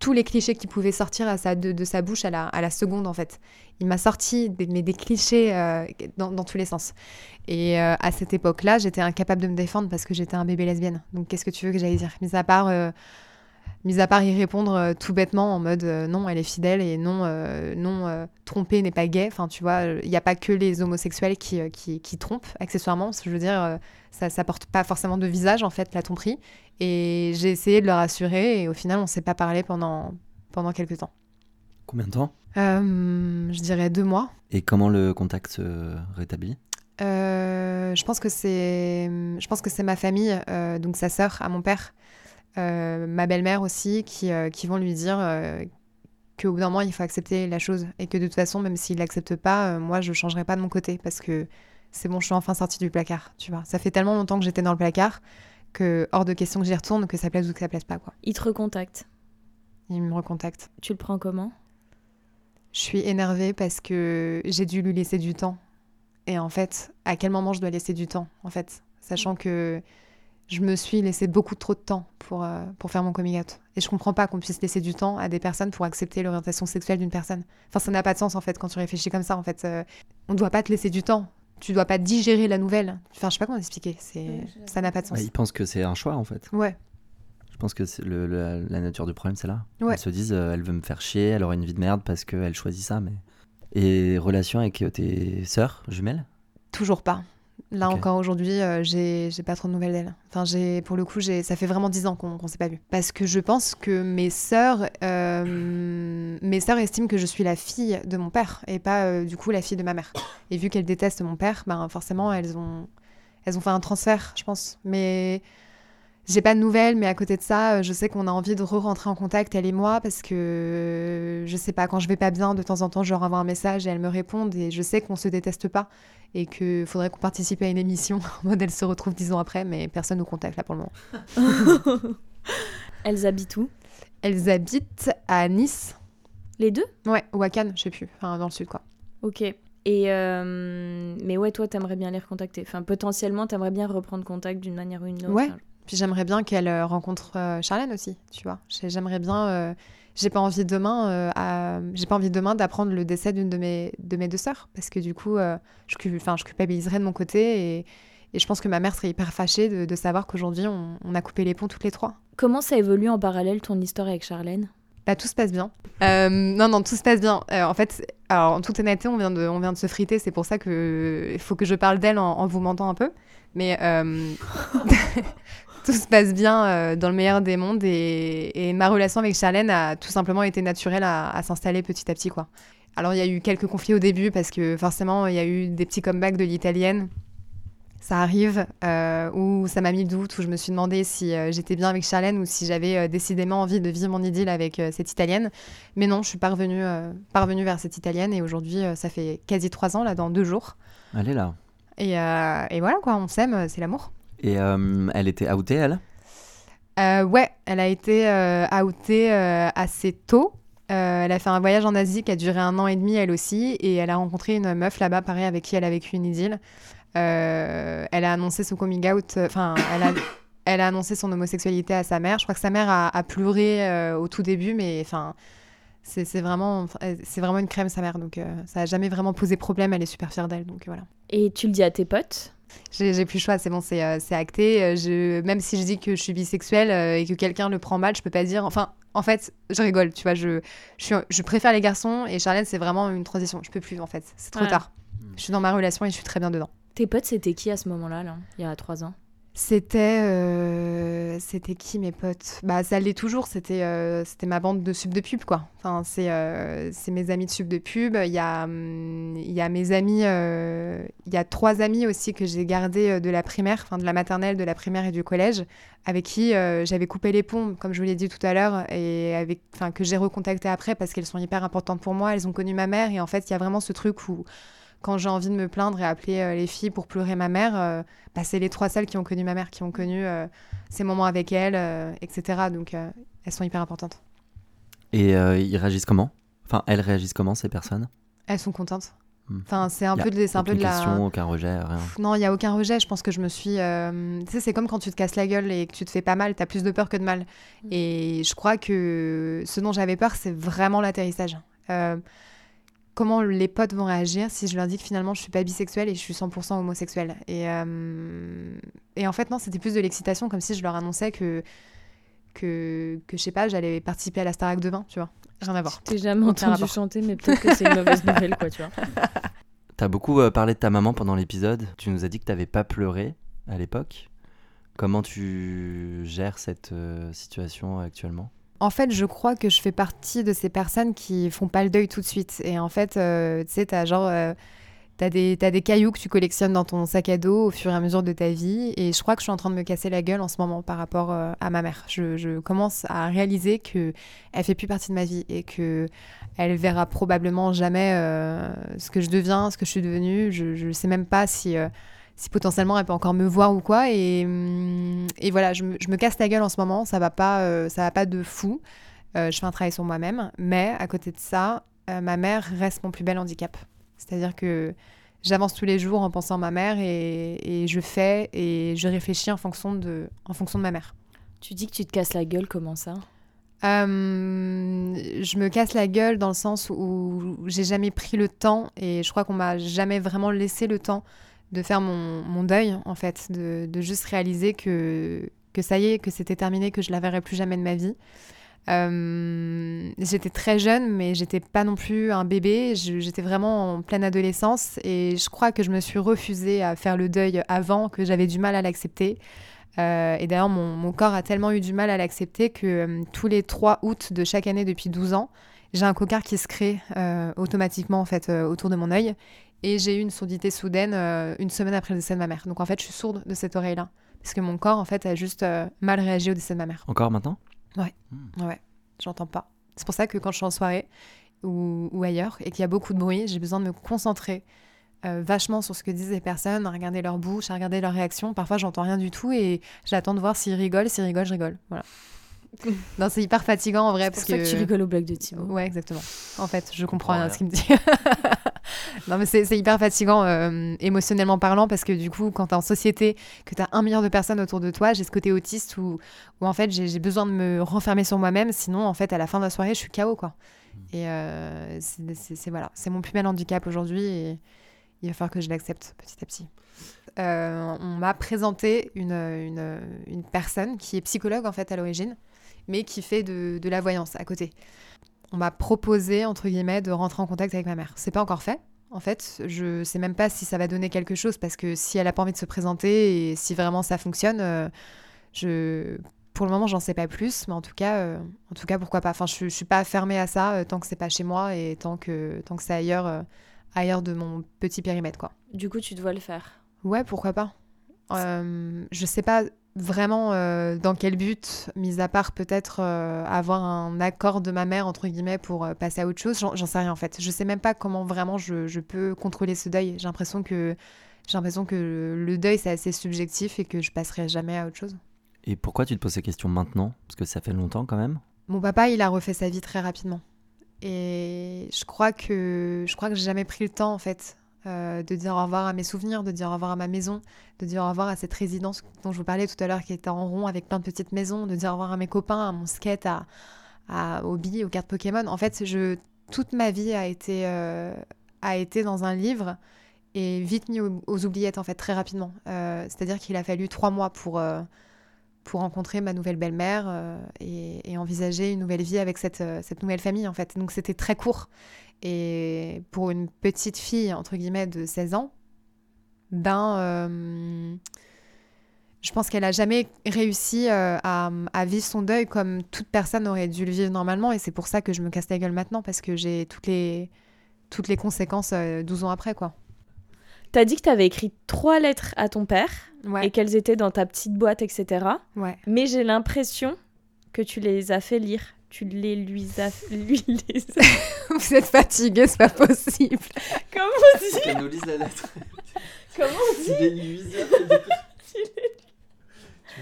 S3: tous les clichés qui pouvaient sortir de, sa bouche à la, seconde, en fait. Il m'a sorti des, mais clichés euh, dans, dans tous les sens. Et euh, à cette époque-là, j'étais incapable de me défendre parce que j'étais un bébé lesbienne. Donc qu'est-ce que tu veux que j'aille dire? Mis à part, euh, mis à part y répondre euh, tout bêtement en mode euh, non, elle est fidèle et non, euh, non tromper n'est pas gay. Enfin, tu vois, il n'y a pas que les homosexuels qui, qui, qui trompent, accessoirement. Je veux dire, ça, ça porte pas forcément de visage, en fait, la tromperie. Et j'ai essayé de le rassurer et au final, on s'est pas parlé pendant, pendant quelques temps.
S1: Combien de temps?
S3: Euh, je dirais deux mois.
S1: Et comment le contact se rétablit?
S3: Euh, je pense que c'est, je pense que c'est ma famille, euh, donc sa sœur à mon père, ma belle-mère aussi, qui, euh, qui vont lui dire euh, qu'au bout d'un moment il faut accepter la chose et que de toute façon, même s'il l'accepte pas, euh, moi je changerai pas de mon côté parce que c'est bon, je suis enfin sortie du placard, tu vois. Ça fait tellement longtemps que j'étais dans le placard que hors de question que j'y retourne, que ça plaise ou que ça plaise pas, quoi.
S2: Il te recontacte.
S3: Il me recontacte.
S2: Tu le prends comment?
S3: Je suis énervée parce que j'ai dû lui laisser du temps. Et en fait, à quel moment je dois laisser du temps, en fait? Sachant que je me suis laissé beaucoup trop de temps pour, euh, pour faire mon coming out. Et je comprends pas qu'on puisse laisser du temps à des personnes pour accepter l'orientation sexuelle d'une personne. Enfin, ça n'a pas de sens, en fait, quand tu réfléchis comme ça, en fait. Euh, on doit pas te laisser du temps. Tu dois pas digérer la nouvelle. Enfin, je sais pas comment expliquer. C'est... Ça n'a pas de sens.
S1: Bah, Ils pensent que c'est un choix en fait.
S3: Ouais.
S1: Je pense que c'est le- le- la nature du problème, c'est là.
S3: Ouais.
S1: Ils se disent, euh, elle veut me faire chier, elle aura une vie de merde parce qu'elle choisit ça. Mais... Et relation avec tes sœurs jumelles?
S3: Toujours pas. Là encore aujourd'hui, euh, j'ai pas trop de nouvelles d'elle. Enfin, j'ai pour le coup, ça fait vraiment dix ans qu'on qu'on s'est pas vu. Parce que je pense que mes sœurs, euh, mes sœurs estiment que je suis la fille de mon père et pas euh, du coup la fille de ma mère. Et vu qu'elles détestent mon père, ben forcément elles ont elles ont fait un transfert, je pense. Mais j'ai pas de nouvelles, mais à côté de ça, euh, je sais qu'on a envie de re-rentrer en contact, elle et moi, parce que euh, je sais pas, quand je vais pas bien, de temps en temps, je leur envoie un message et elles me répondent, et je sais qu'on se déteste pas, et qu'il faudrait qu'on participe à une émission en mode elles se retrouvent dix ans après, mais personne nous contacte là pour le moment.
S2: Elles habitent où?
S3: Elles habitent à Nice,
S2: Les deux?
S3: Ouais, ou à Cannes, je sais plus, enfin dans le sud quoi.
S2: Ok. Et euh, mais ouais, toi, t'aimerais bien les recontacter. Enfin, potentiellement, t'aimerais bien reprendre contact d'une manière ou une autre.
S3: Ouais. Puis j'aimerais bien qu'elle euh, rencontre euh, Charlène aussi, tu vois. J'ai- J'aimerais bien. euh, j'ai pas envie demain, à- j'ai pas envie demain d'apprendre le décès d'une de mes de mes deux sœurs, parce que du coup, je, enfin, je culpabiliserais de mon côté et, et je pense que ma mère serait hyper fâchée de, de savoir qu'aujourd'hui on, on a coupé les ponts toutes les trois.
S2: Comment ça évolue en parallèle ton histoire avec Charlène?
S3: Bah, tout se passe bien. Euh, non, non, tout se passe bien. Euh, en fait, alors, en toute honnêteté, on vient de, on vient de se friter. C'est pour ça que il faut que je parle d'elle en, en vous mentant un peu. Mais euh, tout se passe bien euh, dans le meilleur des mondes. Et, et ma relation avec Charlène a tout simplement été naturelle à, à s'installer petit à petit. quoi. Alors, il y a eu quelques conflits au début parce que forcément, il y a eu des petits comebacks de l'italienne. Ça arrive, euh, où ça m'a mis le doute, où je me suis demandé si euh, j'étais bien avec Charlène ou si j'avais euh, décidément envie de vivre mon idylle avec cette italienne. Mais non, je suis parvenue, parvenue vers cette italienne et aujourd'hui, ça fait quasi trois ans, là, dans deux jours.
S1: Elle est là.
S3: Et, et voilà, quoi, on s'aime, c'est l'amour.
S1: Et euh, elle était outée, elle?
S3: Euh, ouais, elle a été euh, outée euh, assez tôt. Euh, elle a fait un voyage en Asie qui a duré un an et demi, elle aussi, et elle a rencontré une meuf là-bas, pareil, avec qui elle a vécu une idylle. Euh, elle a annoncé son coming out, euh, enfin, elle a, elle a annoncé son homosexualité à sa mère. Je crois que sa mère a, a pleuré euh, au tout début, mais enfin, c'est vraiment, c'est vraiment une crème, sa mère, donc euh, ça a jamais vraiment posé problème. Elle est super fière d'elle, donc voilà.
S2: Et tu le dis à tes potes?
S3: J'ai plus le choix, c'est bon, c'est euh, c'est acté. Euh, Je, même si je dis que je suis bisexuelle euh, et que quelqu'un le prend mal, je peux pas dire. Enfin, en fait, je rigole, tu vois. Je, je, suis, je préfère les garçons et Charlène, c'est vraiment une transition. Je peux plus, en fait. C'est trop
S2: Ouais.
S3: tard. Je suis dans ma relation et je suis très bien dedans.
S2: Tes potes, c'était qui à ce moment-là, là, il y a trois ans?
S3: C'était. euh, C'était qui mes potes? Bah, ça l'est toujours. C'était euh, ma bande de sub de pub, quoi. Euh, c'est mes amis de sub de pub. Il y a, hum, il y a mes amis. Il y a trois amis aussi que j'ai gardés de la primaire, enfin de la maternelle, de la primaire et du collège, avec qui j'avais coupé les ponts, comme je vous l'ai dit tout à l'heure, et que j'ai recontacté après parce qu'elles sont hyper importantes pour moi. Elles ont connu ma mère, et en fait, il y a vraiment ce truc où quand j'ai envie de me plaindre et appeler euh, les filles pour pleurer ma mère, euh, bah, c'est les trois seules qui ont connu ma mère, qui ont connu euh, ces moments avec elle, euh, etc. Donc euh, elles sont hyper importantes.
S1: Et euh, ils réagissent comment? Enfin, elles réagissent comment, ces personnes?
S3: Elles sont contentes.
S1: Hmm.
S3: Enfin, c'est un
S1: Y a
S3: peu de, c'est un peu
S1: Aucune
S3: de la.
S1: question, aucun rejet, rien.
S3: Non, il y a aucun rejet. Je pense que je me suis. euh, Tu sais, c'est comme quand tu te casses la gueule et que tu te fais pas mal. T'as plus de peur que de mal. Et je crois que ce dont j'avais peur, c'est vraiment l'atterrissage. Comment les potes vont réagir si je leur dis que finalement je suis pas bisexuelle et je suis 100% homosexuelle. Et, euh, et en fait, non, c'était plus de l'excitation, comme si je leur annonçais que, que, que je sais pas, j'allais participer à la Starac demain, tu vois. Rien à voir.
S2: T'ai jamais
S3: Aucun
S2: entendu
S3: rapport.
S2: chanter, mais peut-être que c'est une mauvaise nouvelle, quoi, tu vois.
S1: T'as beaucoup euh, parlé de ta maman pendant l'épisode. Tu nous as dit que t'avais pas pleuré à l'époque. Comment tu gères cette euh, situation actuellement?
S3: En fait, je crois que je fais partie de ces personnes qui font pas le deuil tout de suite. Et en fait, euh, tu sais, t'as genre. euh, T'as des, t'as des cailloux que tu collectionnes dans ton sac à dos au fur et à mesure de ta vie. Et je crois que je suis en train de me casser la gueule en ce moment par rapport euh, à ma mère. Je, commence à réaliser que elle fait plus partie de ma vie et que elle verra probablement jamais ce que je deviens, ce que je suis devenue. Je, je sais même pas si, si potentiellement elle peut encore me voir ou quoi. Et, hum, et voilà, je me, je me casse la gueule en ce moment. Ça va pas, euh, ça va pas de fou. Euh, je fais un travail sur moi-même. Mais à côté de ça, euh, ma mère reste mon plus bel handicap. C'est-à-dire que j'avance tous les jours en pensant à ma mère et, et je fais et je réfléchis en fonction de, en fonction de ma mère.
S2: Tu dis que tu te casses la gueule, comment ça?
S3: Euh, je me casse la gueule dans le sens où j'ai jamais pris le temps et je crois qu'on m'a jamais vraiment laissé le temps de faire mon, deuil en fait, de, de juste réaliser que, que ça y est, que c'était terminé, que je la verrai plus jamais de ma vie. Euh, j'étais très jeune, mais j'étais pas non plus un bébé. J'étais vraiment en pleine adolescence et je crois que je me suis refusée à faire le deuil avant, que j'avais du mal à l'accepter. Euh, et d'ailleurs, mon, mon corps a tellement eu du mal à l'accepter que euh, tous les 3 août de chaque année depuis 12 ans, j'ai un cocard qui se crée automatiquement en fait autour de mon œil. Et j'ai eu une surdité soudaine euh, une semaine après le décès de ma mère. Donc en fait, je suis sourde de cette oreille-là. Parce que mon corps, en fait, a juste euh, mal réagi au décès de ma mère.
S1: Encore maintenant?
S3: Ouais, j'entends pas. C'est pour ça que quand je suis en soirée ou, ou ailleurs et qu'il y a beaucoup de bruit, j'ai besoin de me concentrer euh, vachement sur ce que disent les personnes, à regarder leur bouche, à regarder leurs réactions. Parfois, j'entends rien du tout et j'attends de voir s'ils rigolent. S'ils rigolent, je rigole. Voilà. non, c'est hyper fatigant en vrai.
S2: C'est
S3: parce
S2: pour ça que tu rigoles aux blagues de Thibaut.
S3: Ouais, exactement. En fait, je comprends
S1: comprends
S3: rien ce qu'il me dit. non, mais c'est c'est hyper fatigant euh, émotionnellement parlant parce que du coup, quand t'es en société, que t'as un milliard de personnes autour de toi, j'ai ce côté autiste où, où en fait j'ai j'ai besoin de me renfermer sur moi-même. Sinon, en fait, à la fin de la soirée, je suis KO quoi. Et euh, c'est- c'est c'est- voilà, c'est mon plus bel handicap aujourd'hui et il va falloir que je l'accepte petit à petit. Euh, on m'a présenté une, une, une personne qui est psychologue en fait à l'origine, mais qui fait de, de la voyance à côté. On m'a proposé entre guillemets de rentrer en contact avec ma mère. C'est pas encore fait. En fait, je sais même pas si ça va donner quelque chose parce que si elle a pas envie de se présenter et si vraiment ça fonctionne, euh, je pour le moment j'en sais pas plus, mais en tout cas, euh, en tout cas pourquoi pas. Enfin, je, je suis pas fermée à ça euh, tant que c'est pas chez moi et tant que tant que c'est ailleurs, euh, ailleurs de mon petit périmètre quoi.
S2: Du coup, tu dois le faire.
S3: Ouais, pourquoi pas. Je sais pas vraiment euh, dans quel but, mis à part peut-être euh, avoir un accord de ma mère, entre guillemets, pour euh, passer à autre chose. J'en sais rien en fait. Je sais même pas comment vraiment je, je peux contrôler ce deuil. J'ai l'impression que, j'ai l'impression que le deuil c'est assez subjectif et que je passerai jamais à autre chose.
S1: Et pourquoi tu te poses ces questions maintenant? Parce que ça fait longtemps quand même.
S3: Mon papa, il a refait sa vie très rapidement. Et je crois que je crois que j'ai jamais pris le temps en fait euh, de dire au revoir à mes souvenirs, de dire au revoir à ma maison, de dire au revoir à cette résidence dont je vous parlais tout à l'heure qui était en rond avec plein de petites maisons, de dire au revoir à mes copains, à mon skate, à, aux billes, aux cartes Pokémon. En fait, toute ma vie a été euh, a été dans un livre et vite mis aux, oubliettes, en fait, très rapidement. Euh, C'est-à-dire qu'il a fallu trois mois pour, rencontrer ma nouvelle belle-mère et, envisager une nouvelle vie avec cette, cette nouvelle famille, en fait. Donc, c'était très court. Et pour une petite fille, entre guillemets, de 16 ans, ben, euh, je pense qu'elle a jamais réussi euh, à, à vivre son deuil comme toute personne aurait dû le vivre normalement. Et c'est pour ça que je me casse la gueule maintenant, parce que j'ai toutes les, toutes les conséquences euh, 12 ans après, quoi.
S2: T'as dit que t'avais écrit trois lettres à ton père
S3: Ouais,
S2: et qu'elles étaient dans ta petite boîte, etc.
S3: ouais.
S2: Mais j'ai l'impression que tu les as fait lire. Tu les lui as... Lui les as...
S3: Vous êtes fatigué, c'est pas possible.
S2: Comment on dit
S1: Qu'elle nous lise la lettre.
S2: Comment on dit
S1: Tu les
S2: Tu les-
S1: tu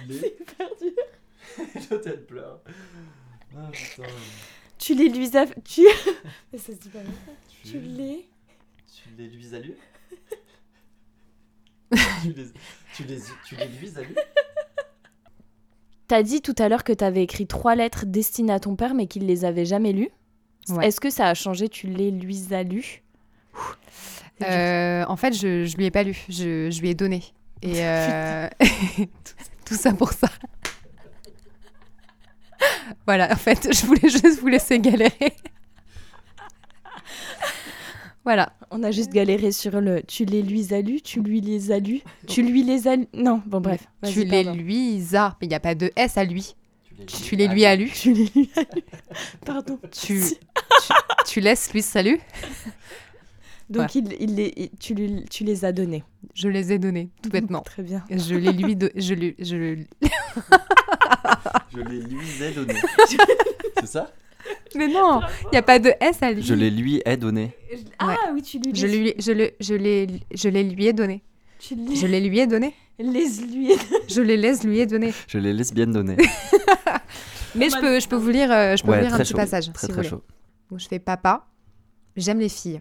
S1: les...
S2: C'est hyper dur.
S1: L'autre, elle pleure. Ah putain.
S2: Tu les lui as... Tu... Mais ça se dit pas comme ça. Tu les...
S1: Tu les luises à lui tu, les, tu, les, tu les luises à lui
S2: T'as dit tout à l'heure que t'avais écrit trois lettres destinées à ton père, mais qu'il les avait jamais lues.
S3: Ouais.
S2: Est-ce que ça a changé? Tu les lui as lues?
S3: Euh, en fait, je, je lui ai pas lu, je, je lui ai donné. Et euh, tout ça pour ça. Voilà, en fait, je voulais juste vous laisser galérer. Voilà.
S2: On a juste galéré sur le tu les lui as lus, tu lui les as lus, tu lui les as. Non, bon bref.
S3: tu les
S2: pardon.
S3: lui as, mais il n'y a pas de S à lui. Tu les lui as lu.
S2: Tu les lui as lus. Pardon.
S3: Tu, tu, tu laisses lui salut.
S2: Donc il, il les, il- tu, lui- tu les as donnés.
S3: Je les ai donnés, tout bêtement.
S2: Très bien.
S3: Je les lui, do- je lui, je le-
S1: Je les lui ai donné. C'est ça?
S3: Mais non, il n'y a pas de S à lui.
S1: Je les lui ai donné.
S2: Ah oui, tu lui
S3: Je lui, je le, je les, je les lui ai donné.
S2: Tu les,
S3: Je les lui ai donné.
S2: les lui
S3: Je les laisse lui ai donné.
S1: Je les laisse bien donner.
S3: Mais je peux, je peux vous lire, euh, je peux vous
S1: Ouais,
S3: lire un petit
S1: chaud.
S3: passage,
S1: Très
S3: si vous
S1: très
S3: voulez.
S1: chaud.
S3: Donc, je fais papa. J'aime les filles.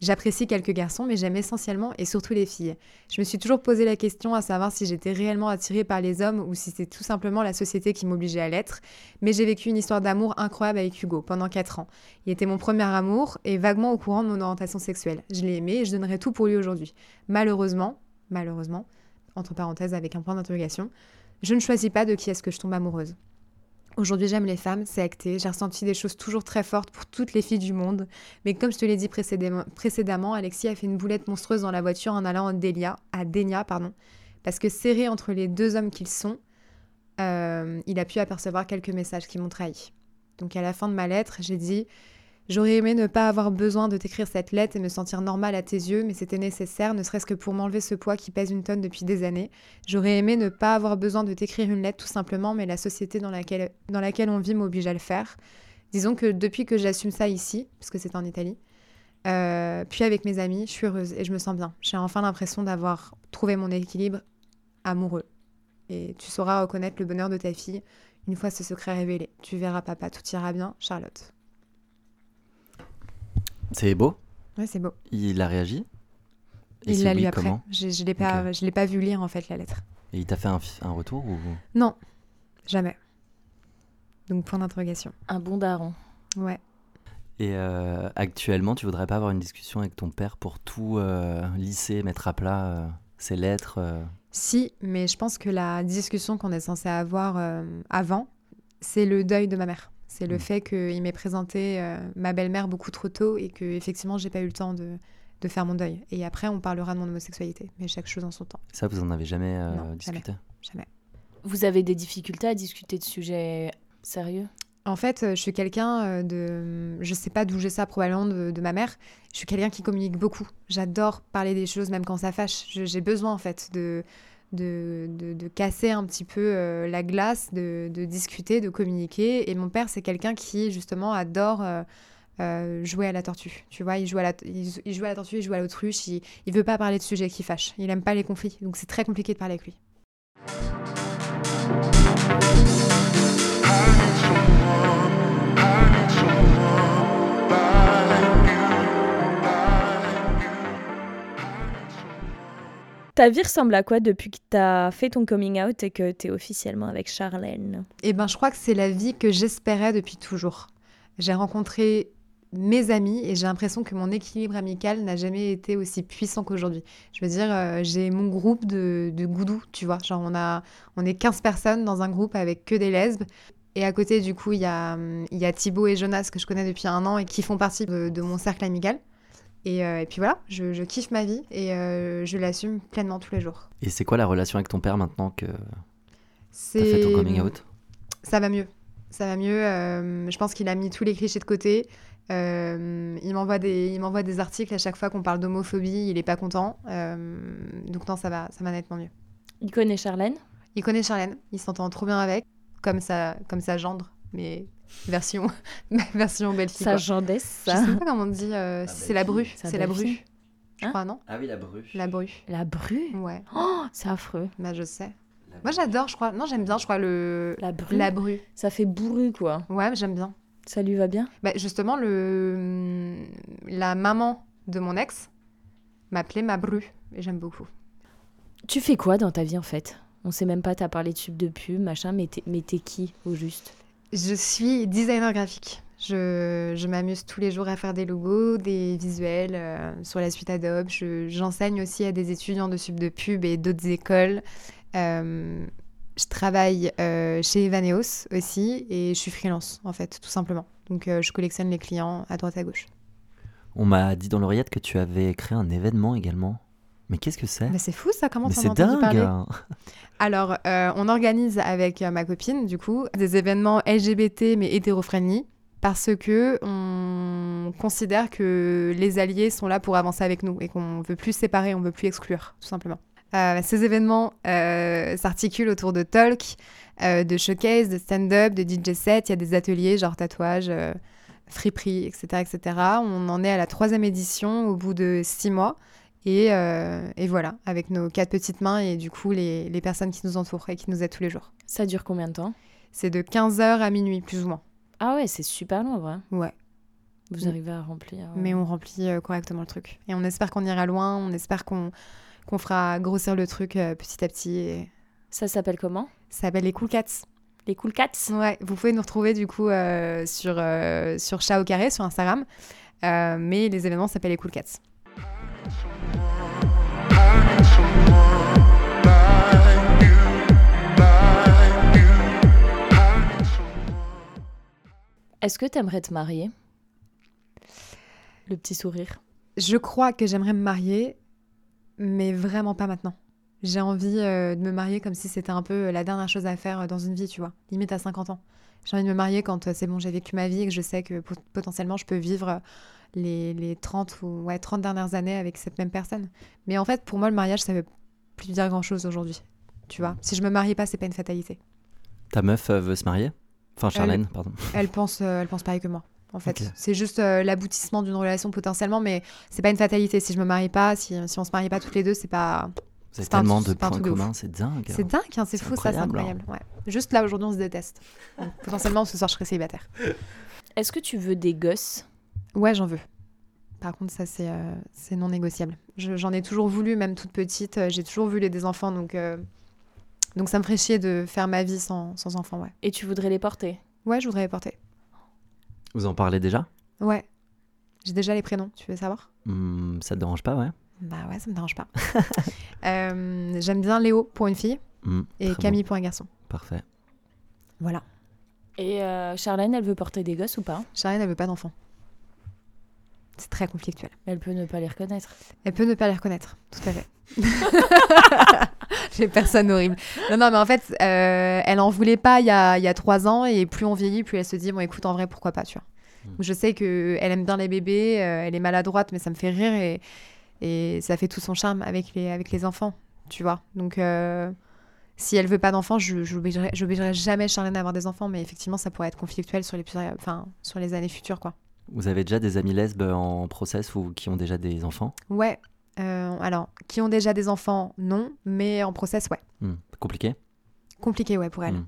S3: J'apprécie quelques garçons, mais j'aime essentiellement et surtout les filles. Je me suis toujours posé la question à savoir si j'étais réellement attirée par les hommes ou si c'était tout simplement la société qui m'obligeait à l'être. Mais j'ai vécu une histoire d'amour incroyable avec Hugo pendant 4 ans. Il était mon premier amour et vaguement au courant de mon orientation sexuelle. Je l'ai aimé et je donnerais tout pour lui aujourd'hui. Malheureusement, malheureusement, entre parenthèses avec un point d'interrogation, je ne choisis pas de qui est-ce que je tombe amoureuse. Aujourd'hui, j'aime les femmes, c'est acté. J'ai ressenti des choses toujours très fortes pour toutes les filles du monde. Mais comme je te l'ai dit précédemment, Alexis a fait une boulette monstrueuse dans la voiture en allant à Delia, à Denia, pardon. Parce que serré entre les deux hommes qu'ils sont, euh, il a pu apercevoir quelques messages qui m'ont trahi. Donc à la fin de ma lettre, j'ai dit J'aurais aimé ne pas avoir besoin de t'écrire cette lettre et me sentir normale à tes yeux, mais c'était nécessaire, ne serait-ce que pour m'enlever ce poids qui pèse une tonne depuis des années. J'aurais aimé ne pas avoir besoin de t'écrire une lettre tout simplement, mais la société dans laquelle, dans laquelle on vit m'oblige à le faire. Disons que depuis que j'assume ça ici, parce que c'est en Italie, euh, puis avec mes amis, je suis heureuse et je me sens bien. J'ai enfin l'impression d'avoir trouvé mon équilibre amoureux. Et tu sauras reconnaître le bonheur de ta fille une fois ce secret révélé. Tu verras papa, tout ira bien, Charlotte.
S1: C'est beau.
S3: Ouais, c'est beau.
S1: Il a réagi Et
S3: Il l'a lu après.
S1: comment
S3: Je, je l'ai pas, je l'ai pas vu lire en fait la lettre.
S1: Et il t'a fait un, un retour ou?
S3: Non, jamais. Donc point d'interrogation.
S2: Un bon daron.
S3: Ouais.
S1: Et euh, actuellement, tu voudrais pas avoir une discussion avec ton père pour tout euh, lisser, mettre à plat euh, ses lettres euh,
S3: Si, mais je pense que la discussion qu'on est censé avoir euh, avant, c'est le deuil de ma mère. C'est le
S1: Mm.
S3: fait qu'il m'ait présenté euh, ma belle-mère beaucoup trop tôt et que effectivement j'ai pas eu le temps de, de faire mon deuil. Et après, on parlera de mon homosexualité, mais chaque chose en son temps.
S1: Ça, vous en avez jamais euh,
S3: Non,
S1: discuté?
S3: Jamais.
S2: Vous avez des difficultés à discuter de sujets sérieux?
S3: En fait, euh, je suis quelqu'un de. Je sais pas d'où j'ai ça, probablement de, de ma mère. Je suis quelqu'un qui communique beaucoup. J'adore parler des choses, même quand ça fâche. J'ai besoin, en fait, de, de, de, de casser un petit peu euh, la glace, de, de discuter, de communiquer. Et mon père, c'est quelqu'un qui, justement, adore. euh, euh, jouer à la tortue, tu vois, il joue à la, il, joue à la tortue, il joue à l'autruche, il, il veut pas parler de sujets qui fâchent, il aime pas les conflits, donc c'est très compliqué de parler avec lui.
S2: Ta vie ressemble à quoi depuis que t'as fait ton coming out et que t'es officiellement avec Charlène?
S3: Eh ben, je crois que c'est la vie que j'espérais depuis toujours. J'ai rencontré mes amis et j'ai l'impression que mon équilibre amical n'a jamais été aussi puissant qu'aujourd'hui. Je veux dire, euh, j'ai mon groupe de, de goudous, tu vois. Genre, on, a, on est 15 personnes dans un groupe avec que des lesbes. Et à côté, du coup, il y a, hum, y a Thibaut et Jonas que je connais depuis un an et qui font partie de mon cercle amical. Et, euh, et puis voilà, je, je kiffe ma vie et euh, je l'assume pleinement tous les jours.
S1: Et c'est quoi la relation avec ton père maintenant que t'as
S3: C'est
S1: fait ton coming out?
S3: Ça va mieux. Ça va mieux. euh, je pense qu'il a mis tous les clichés de côté. Euh, il m'envoie des, il m'envoie des articles à chaque fois qu'on parle d'homophobie. Il est pas content. Euh, donc non, ça va, ça va nettement mieux.
S2: Il connaît Charlène?
S3: Il connaît Charlène. Il s'entend trop bien avec, comme sa, comme sa gendre, mais version, version belle fille.
S2: Ça
S3: quoi.
S2: gendesse,
S3: Je
S2: ça.
S3: sais pas comment on dit. euh,
S1: Sa
S3: c'est la bru.
S2: belle-fille. Sa
S3: C'est la
S2: belle-fille.
S3: bru. Je
S2: Hein
S3: crois non?
S1: Ah oui, la bru.
S3: La bru.
S2: La bru
S3: Ouais.
S2: Oh, c'est affreux.
S3: Bah je sais. Moi j'adore, je crois. Non, j'aime bien, je crois le
S2: La bru
S3: la bru.
S2: Ça fait bourru, quoi.
S3: Ouais, j'aime bien.
S2: Ça lui va bien?
S3: Bah, justement, le... la maman de mon ex m'appelait ma bru, et j'aime beaucoup.
S2: Tu fais quoi dans ta vie, en fait? On sait même pas, t'as parlé de sub de pub, machin, mais t'es, mais t'es qui, au juste?
S3: Je suis designer graphique. Je, m'amuse tous les jours à faire des logos, des visuels euh, sur la suite Adobe. Je- J'enseigne aussi à des étudiants de sub de pub et d'autres écoles. Euh, je travaille euh, chez Evaneos aussi et je suis freelance, en fait, tout simplement. Donc, je collectionne les clients à droite à gauche.
S1: On m'a dit dans l'oreillette que tu avais créé un événement également. Mais qu'est-ce que c'est?
S3: Mais c'est fou ça, comment t'en as
S1: c'est
S3: entendu
S1: dingue
S3: parler? Alors, euh, on organise avec euh, ma copine, du coup, des événements LGBT mais hétéro-friendly parce que on considère que les alliés sont là pour avancer avec nous et qu'on veut plus séparer, on veut plus exclure, tout simplement. Euh, ces événements euh, s'articulent autour de talk, euh, de showcase, de stand-up, de DJ set. Il y a des ateliers genre tatouage, friperie, etc., etc. On en est à la troisième édition au bout de six mois. Et, euh, et voilà, avec nos quatre petites mains et du coup les, les personnes qui nous entourent et qui nous aident tous les jours.
S2: Ça dure combien de temps?
S3: C'est de 15h à minuit, plus ou moins.
S2: Ah ouais, c'est super long, vrai.
S3: Ouais,
S2: Vous
S3: Mm.
S2: arrivez à remplir. euh,
S3: mais on remplit euh, correctement le truc. Et on espère qu'on ira loin, on espère qu'on qu'on fera grossir le truc petit à petit. Et...
S2: Ça s'appelle comment?
S3: Ça s'appelle les Cool Cats.
S2: Les Cool Cats?
S3: Ouais, vous pouvez nous retrouver du coup sur, sur Chat au carré, sur Instagram. Mais les événements s'appellent les Cool Cats.
S2: Est-ce que t'aimerais te marier? Le petit sourire.
S3: Je crois que j'aimerais me marier, mais vraiment pas maintenant. J'ai envie euh, de me marier comme si c'était un peu la dernière chose à faire euh, dans une vie, tu vois. Limite à 50 ans. J'ai envie de me marier quand euh, c'est bon, j'ai vécu ma vie et que je sais que pot- potentiellement je peux vivre euh, les, les 30 ou ouais, 30 dernières années avec cette même personne. Mais en fait, pour moi, le mariage, ça veut plus dire grand-chose aujourd'hui. Tu vois, si je me marie pas, c'est pas une fatalité.
S1: Ta meuf euh, veut se marier? Enfin, Charlène, pardon.
S3: Elle pense, euh, elle pense pareil que moi. En fait, c'est juste euh, l'aboutissement d'une relation potentiellement, mais c'est pas une fatalité. Si je me marie pas, si, si on se marie pas toutes les deux, c'est pas,
S1: Vous avez
S3: c'est un-
S1: tellement de
S3: un
S1: points
S3: de ouf.
S1: communs, c'est dingue.
S3: C'est dingue, hein, c'est fou ça, c'est
S1: incroyable,
S3: incroyable. Ouais. Juste là aujourd'hui on se déteste. Donc, potentiellement ce soir je serai célibataire.
S2: Est-ce que tu veux des gosses?
S3: Ouais j'en veux. Par contre ça c'est euh, non négociable. Je- J'en ai toujours voulu, même toute petite, euh, j'ai toujours voulu des enfants donc euh, donc ça me ferait chier de faire ma vie sans, sans enfants ouais.
S2: et tu voudrais les porter?
S3: Ouais je voudrais les porter.
S1: Vous en parlez déjà?
S3: Ouais. J'ai déjà les prénoms, tu veux savoir?
S1: Hmm, Ça te dérange pas, ouais?
S3: Bah ouais ça me dérange pas. Euh, J'aime bien Léo pour une fille
S1: Hmm,
S3: et Camille
S1: bon.
S3: pour un garçon.
S1: Parfait.
S3: Voilà.
S2: Et euh, Charlène, elle veut porter des gosses ou pas?
S3: Charlène elle veut pas d'enfants. C'est très conflictuel.
S2: Elle peut ne pas les reconnaître.
S3: Elle peut ne pas les reconnaître, tout à fait. J'ai personne horrible. Non, non, mais en fait, euh, elle en voulait pas il y a, il y a trois ans, et plus on vieillit, plus elle se dit, bon, écoute, en vrai, pourquoi pas, tu vois.
S1: Mm.
S3: Donc, Je sais qu'elle aime bien les bébés, euh, elle est maladroite, mais ça me fait rire, et, et ça fait tout son charme avec les, avec les enfants, tu vois. Donc, euh, si elle veut pas d'enfants, je j'obligerai j'obligerai jamais Charlène à avoir des enfants, mais effectivement, ça pourrait être conflictuel sur les, plus- enfin, sur les années futures, quoi.
S1: Vous avez déjà des amis lesbes en process ou qui ont déjà des enfants
S3: Ouais. euh, alors, qui ont déjà des enfants, non, mais en process, ouais.
S1: Hmm, Compliqué
S3: Compliqué, ouais, pour elle.
S1: Hmm.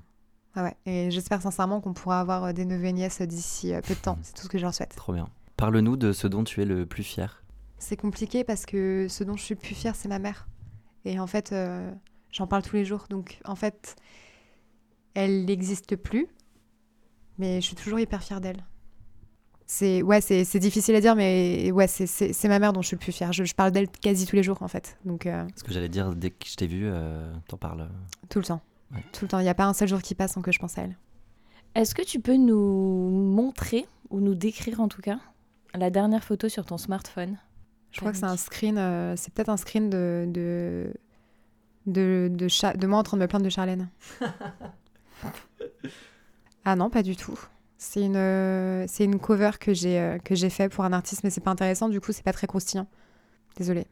S3: Ah ouais. Et j'espère sincèrement qu'on pourra avoir euh, des neveux et nièces d'ici euh, peu de temps. C'est tout ce que je leur souhaite.
S1: Trop bien. Parle-nous de ce dont tu es le plus fier.
S3: C'est compliqué parce que ce dont je suis le plus fière, c'est ma mère. Et en fait, euh, j'en parle tous les jours. Donc, en fait, elle n'existe plus. Mais je suis toujours hyper fière d'elle. C'est ouais, c'est c'est difficile à dire, mais ouais, c'est- c'est c'est ma mère dont je suis le plus fière. Je, je parle d'elle quasi tous les jours, en fait. Donc, euh,
S1: Ce que j'allais dire, dès que je t'ai vu, euh, t'en parles.
S3: tout le temps.
S1: Ouais.
S3: Tout le temps. Il n'y a pas un seul jour qui passe sans que je pense à elle.
S2: Est-ce que tu peux nous montrer, ou nous décrire en tout cas, la dernière photo sur ton smartphone?
S3: Je crois que c'est un screen, euh, c'est peut-être un screen de, de, de, de, Cha- de moi en train de me plaindre de Charlène. ah non, pas du tout. C'est une, euh, c'est une cover que j'ai euh, que j'ai fait pour un artiste, mais c'est pas intéressant, du coup, c'est pas très croustillant. Désolée.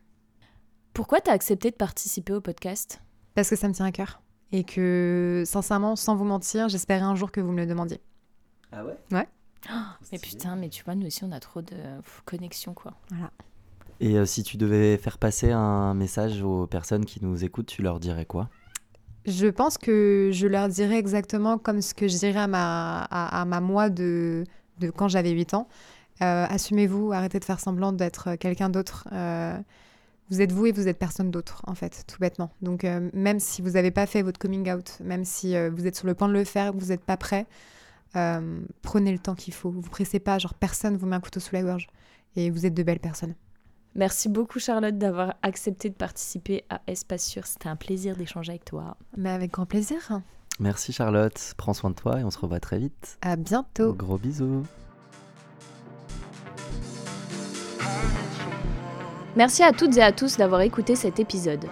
S2: Pourquoi t'as accepté de participer au podcast?
S3: Parce que ça me tient à cœur. Et que, sincèrement, sans vous mentir, j'espérais un jour que vous me le demandiez.
S1: Ah ouais?
S2: Mais putain, mais tu vois, nous aussi on a trop de connexions quoi.
S1: Et euh, si tu devais faire passer un message aux personnes qui nous écoutent, tu leur dirais quoi?
S3: Je pense que je leur dirais exactement comme ce que je dirais à ma, à, moi de, de quand j'avais 8 ans. Euh, Assumez-vous, arrêtez de faire semblant d'être quelqu'un d'autre. Euh, vous êtes vous et vous êtes personne d'autre, en fait, tout bêtement. Donc, euh, même si vous n'avez pas fait votre coming out, même si vous êtes sur le point de le faire, vous n'êtes pas prêt, prenez le temps qu'il faut. Vous pressez pas, genre personne vous met un couteau sous la gorge. Et vous êtes de belles personnes.
S2: Merci beaucoup Charlotte d'avoir accepté de participer à Espace Sûr. C'était un plaisir d'échanger avec toi.
S3: Mais avec grand plaisir.
S1: Merci Charlotte, prends soin de toi et on se revoit très vite.
S3: À bientôt.
S1: Gros bisous.
S2: Merci à toutes et à tous d'avoir écouté cet épisode.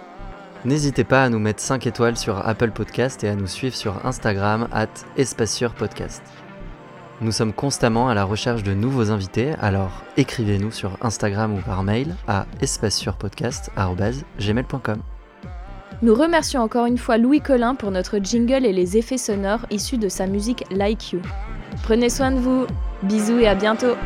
S1: N'hésitez pas à nous mettre 5 étoiles sur Apple Podcast et à nous suivre sur Instagram at Espacieur Podcast. Nous sommes constamment à la recherche de nouveaux invités, alors écrivez-nous sur Instagram ou par mail à espacesurpodcast.gmail.com.
S2: Nous remercions encore une fois Louis Collin pour notre jingle et les effets sonores issus de sa musique Like You. Prenez soin de vous, bisous et à bientôt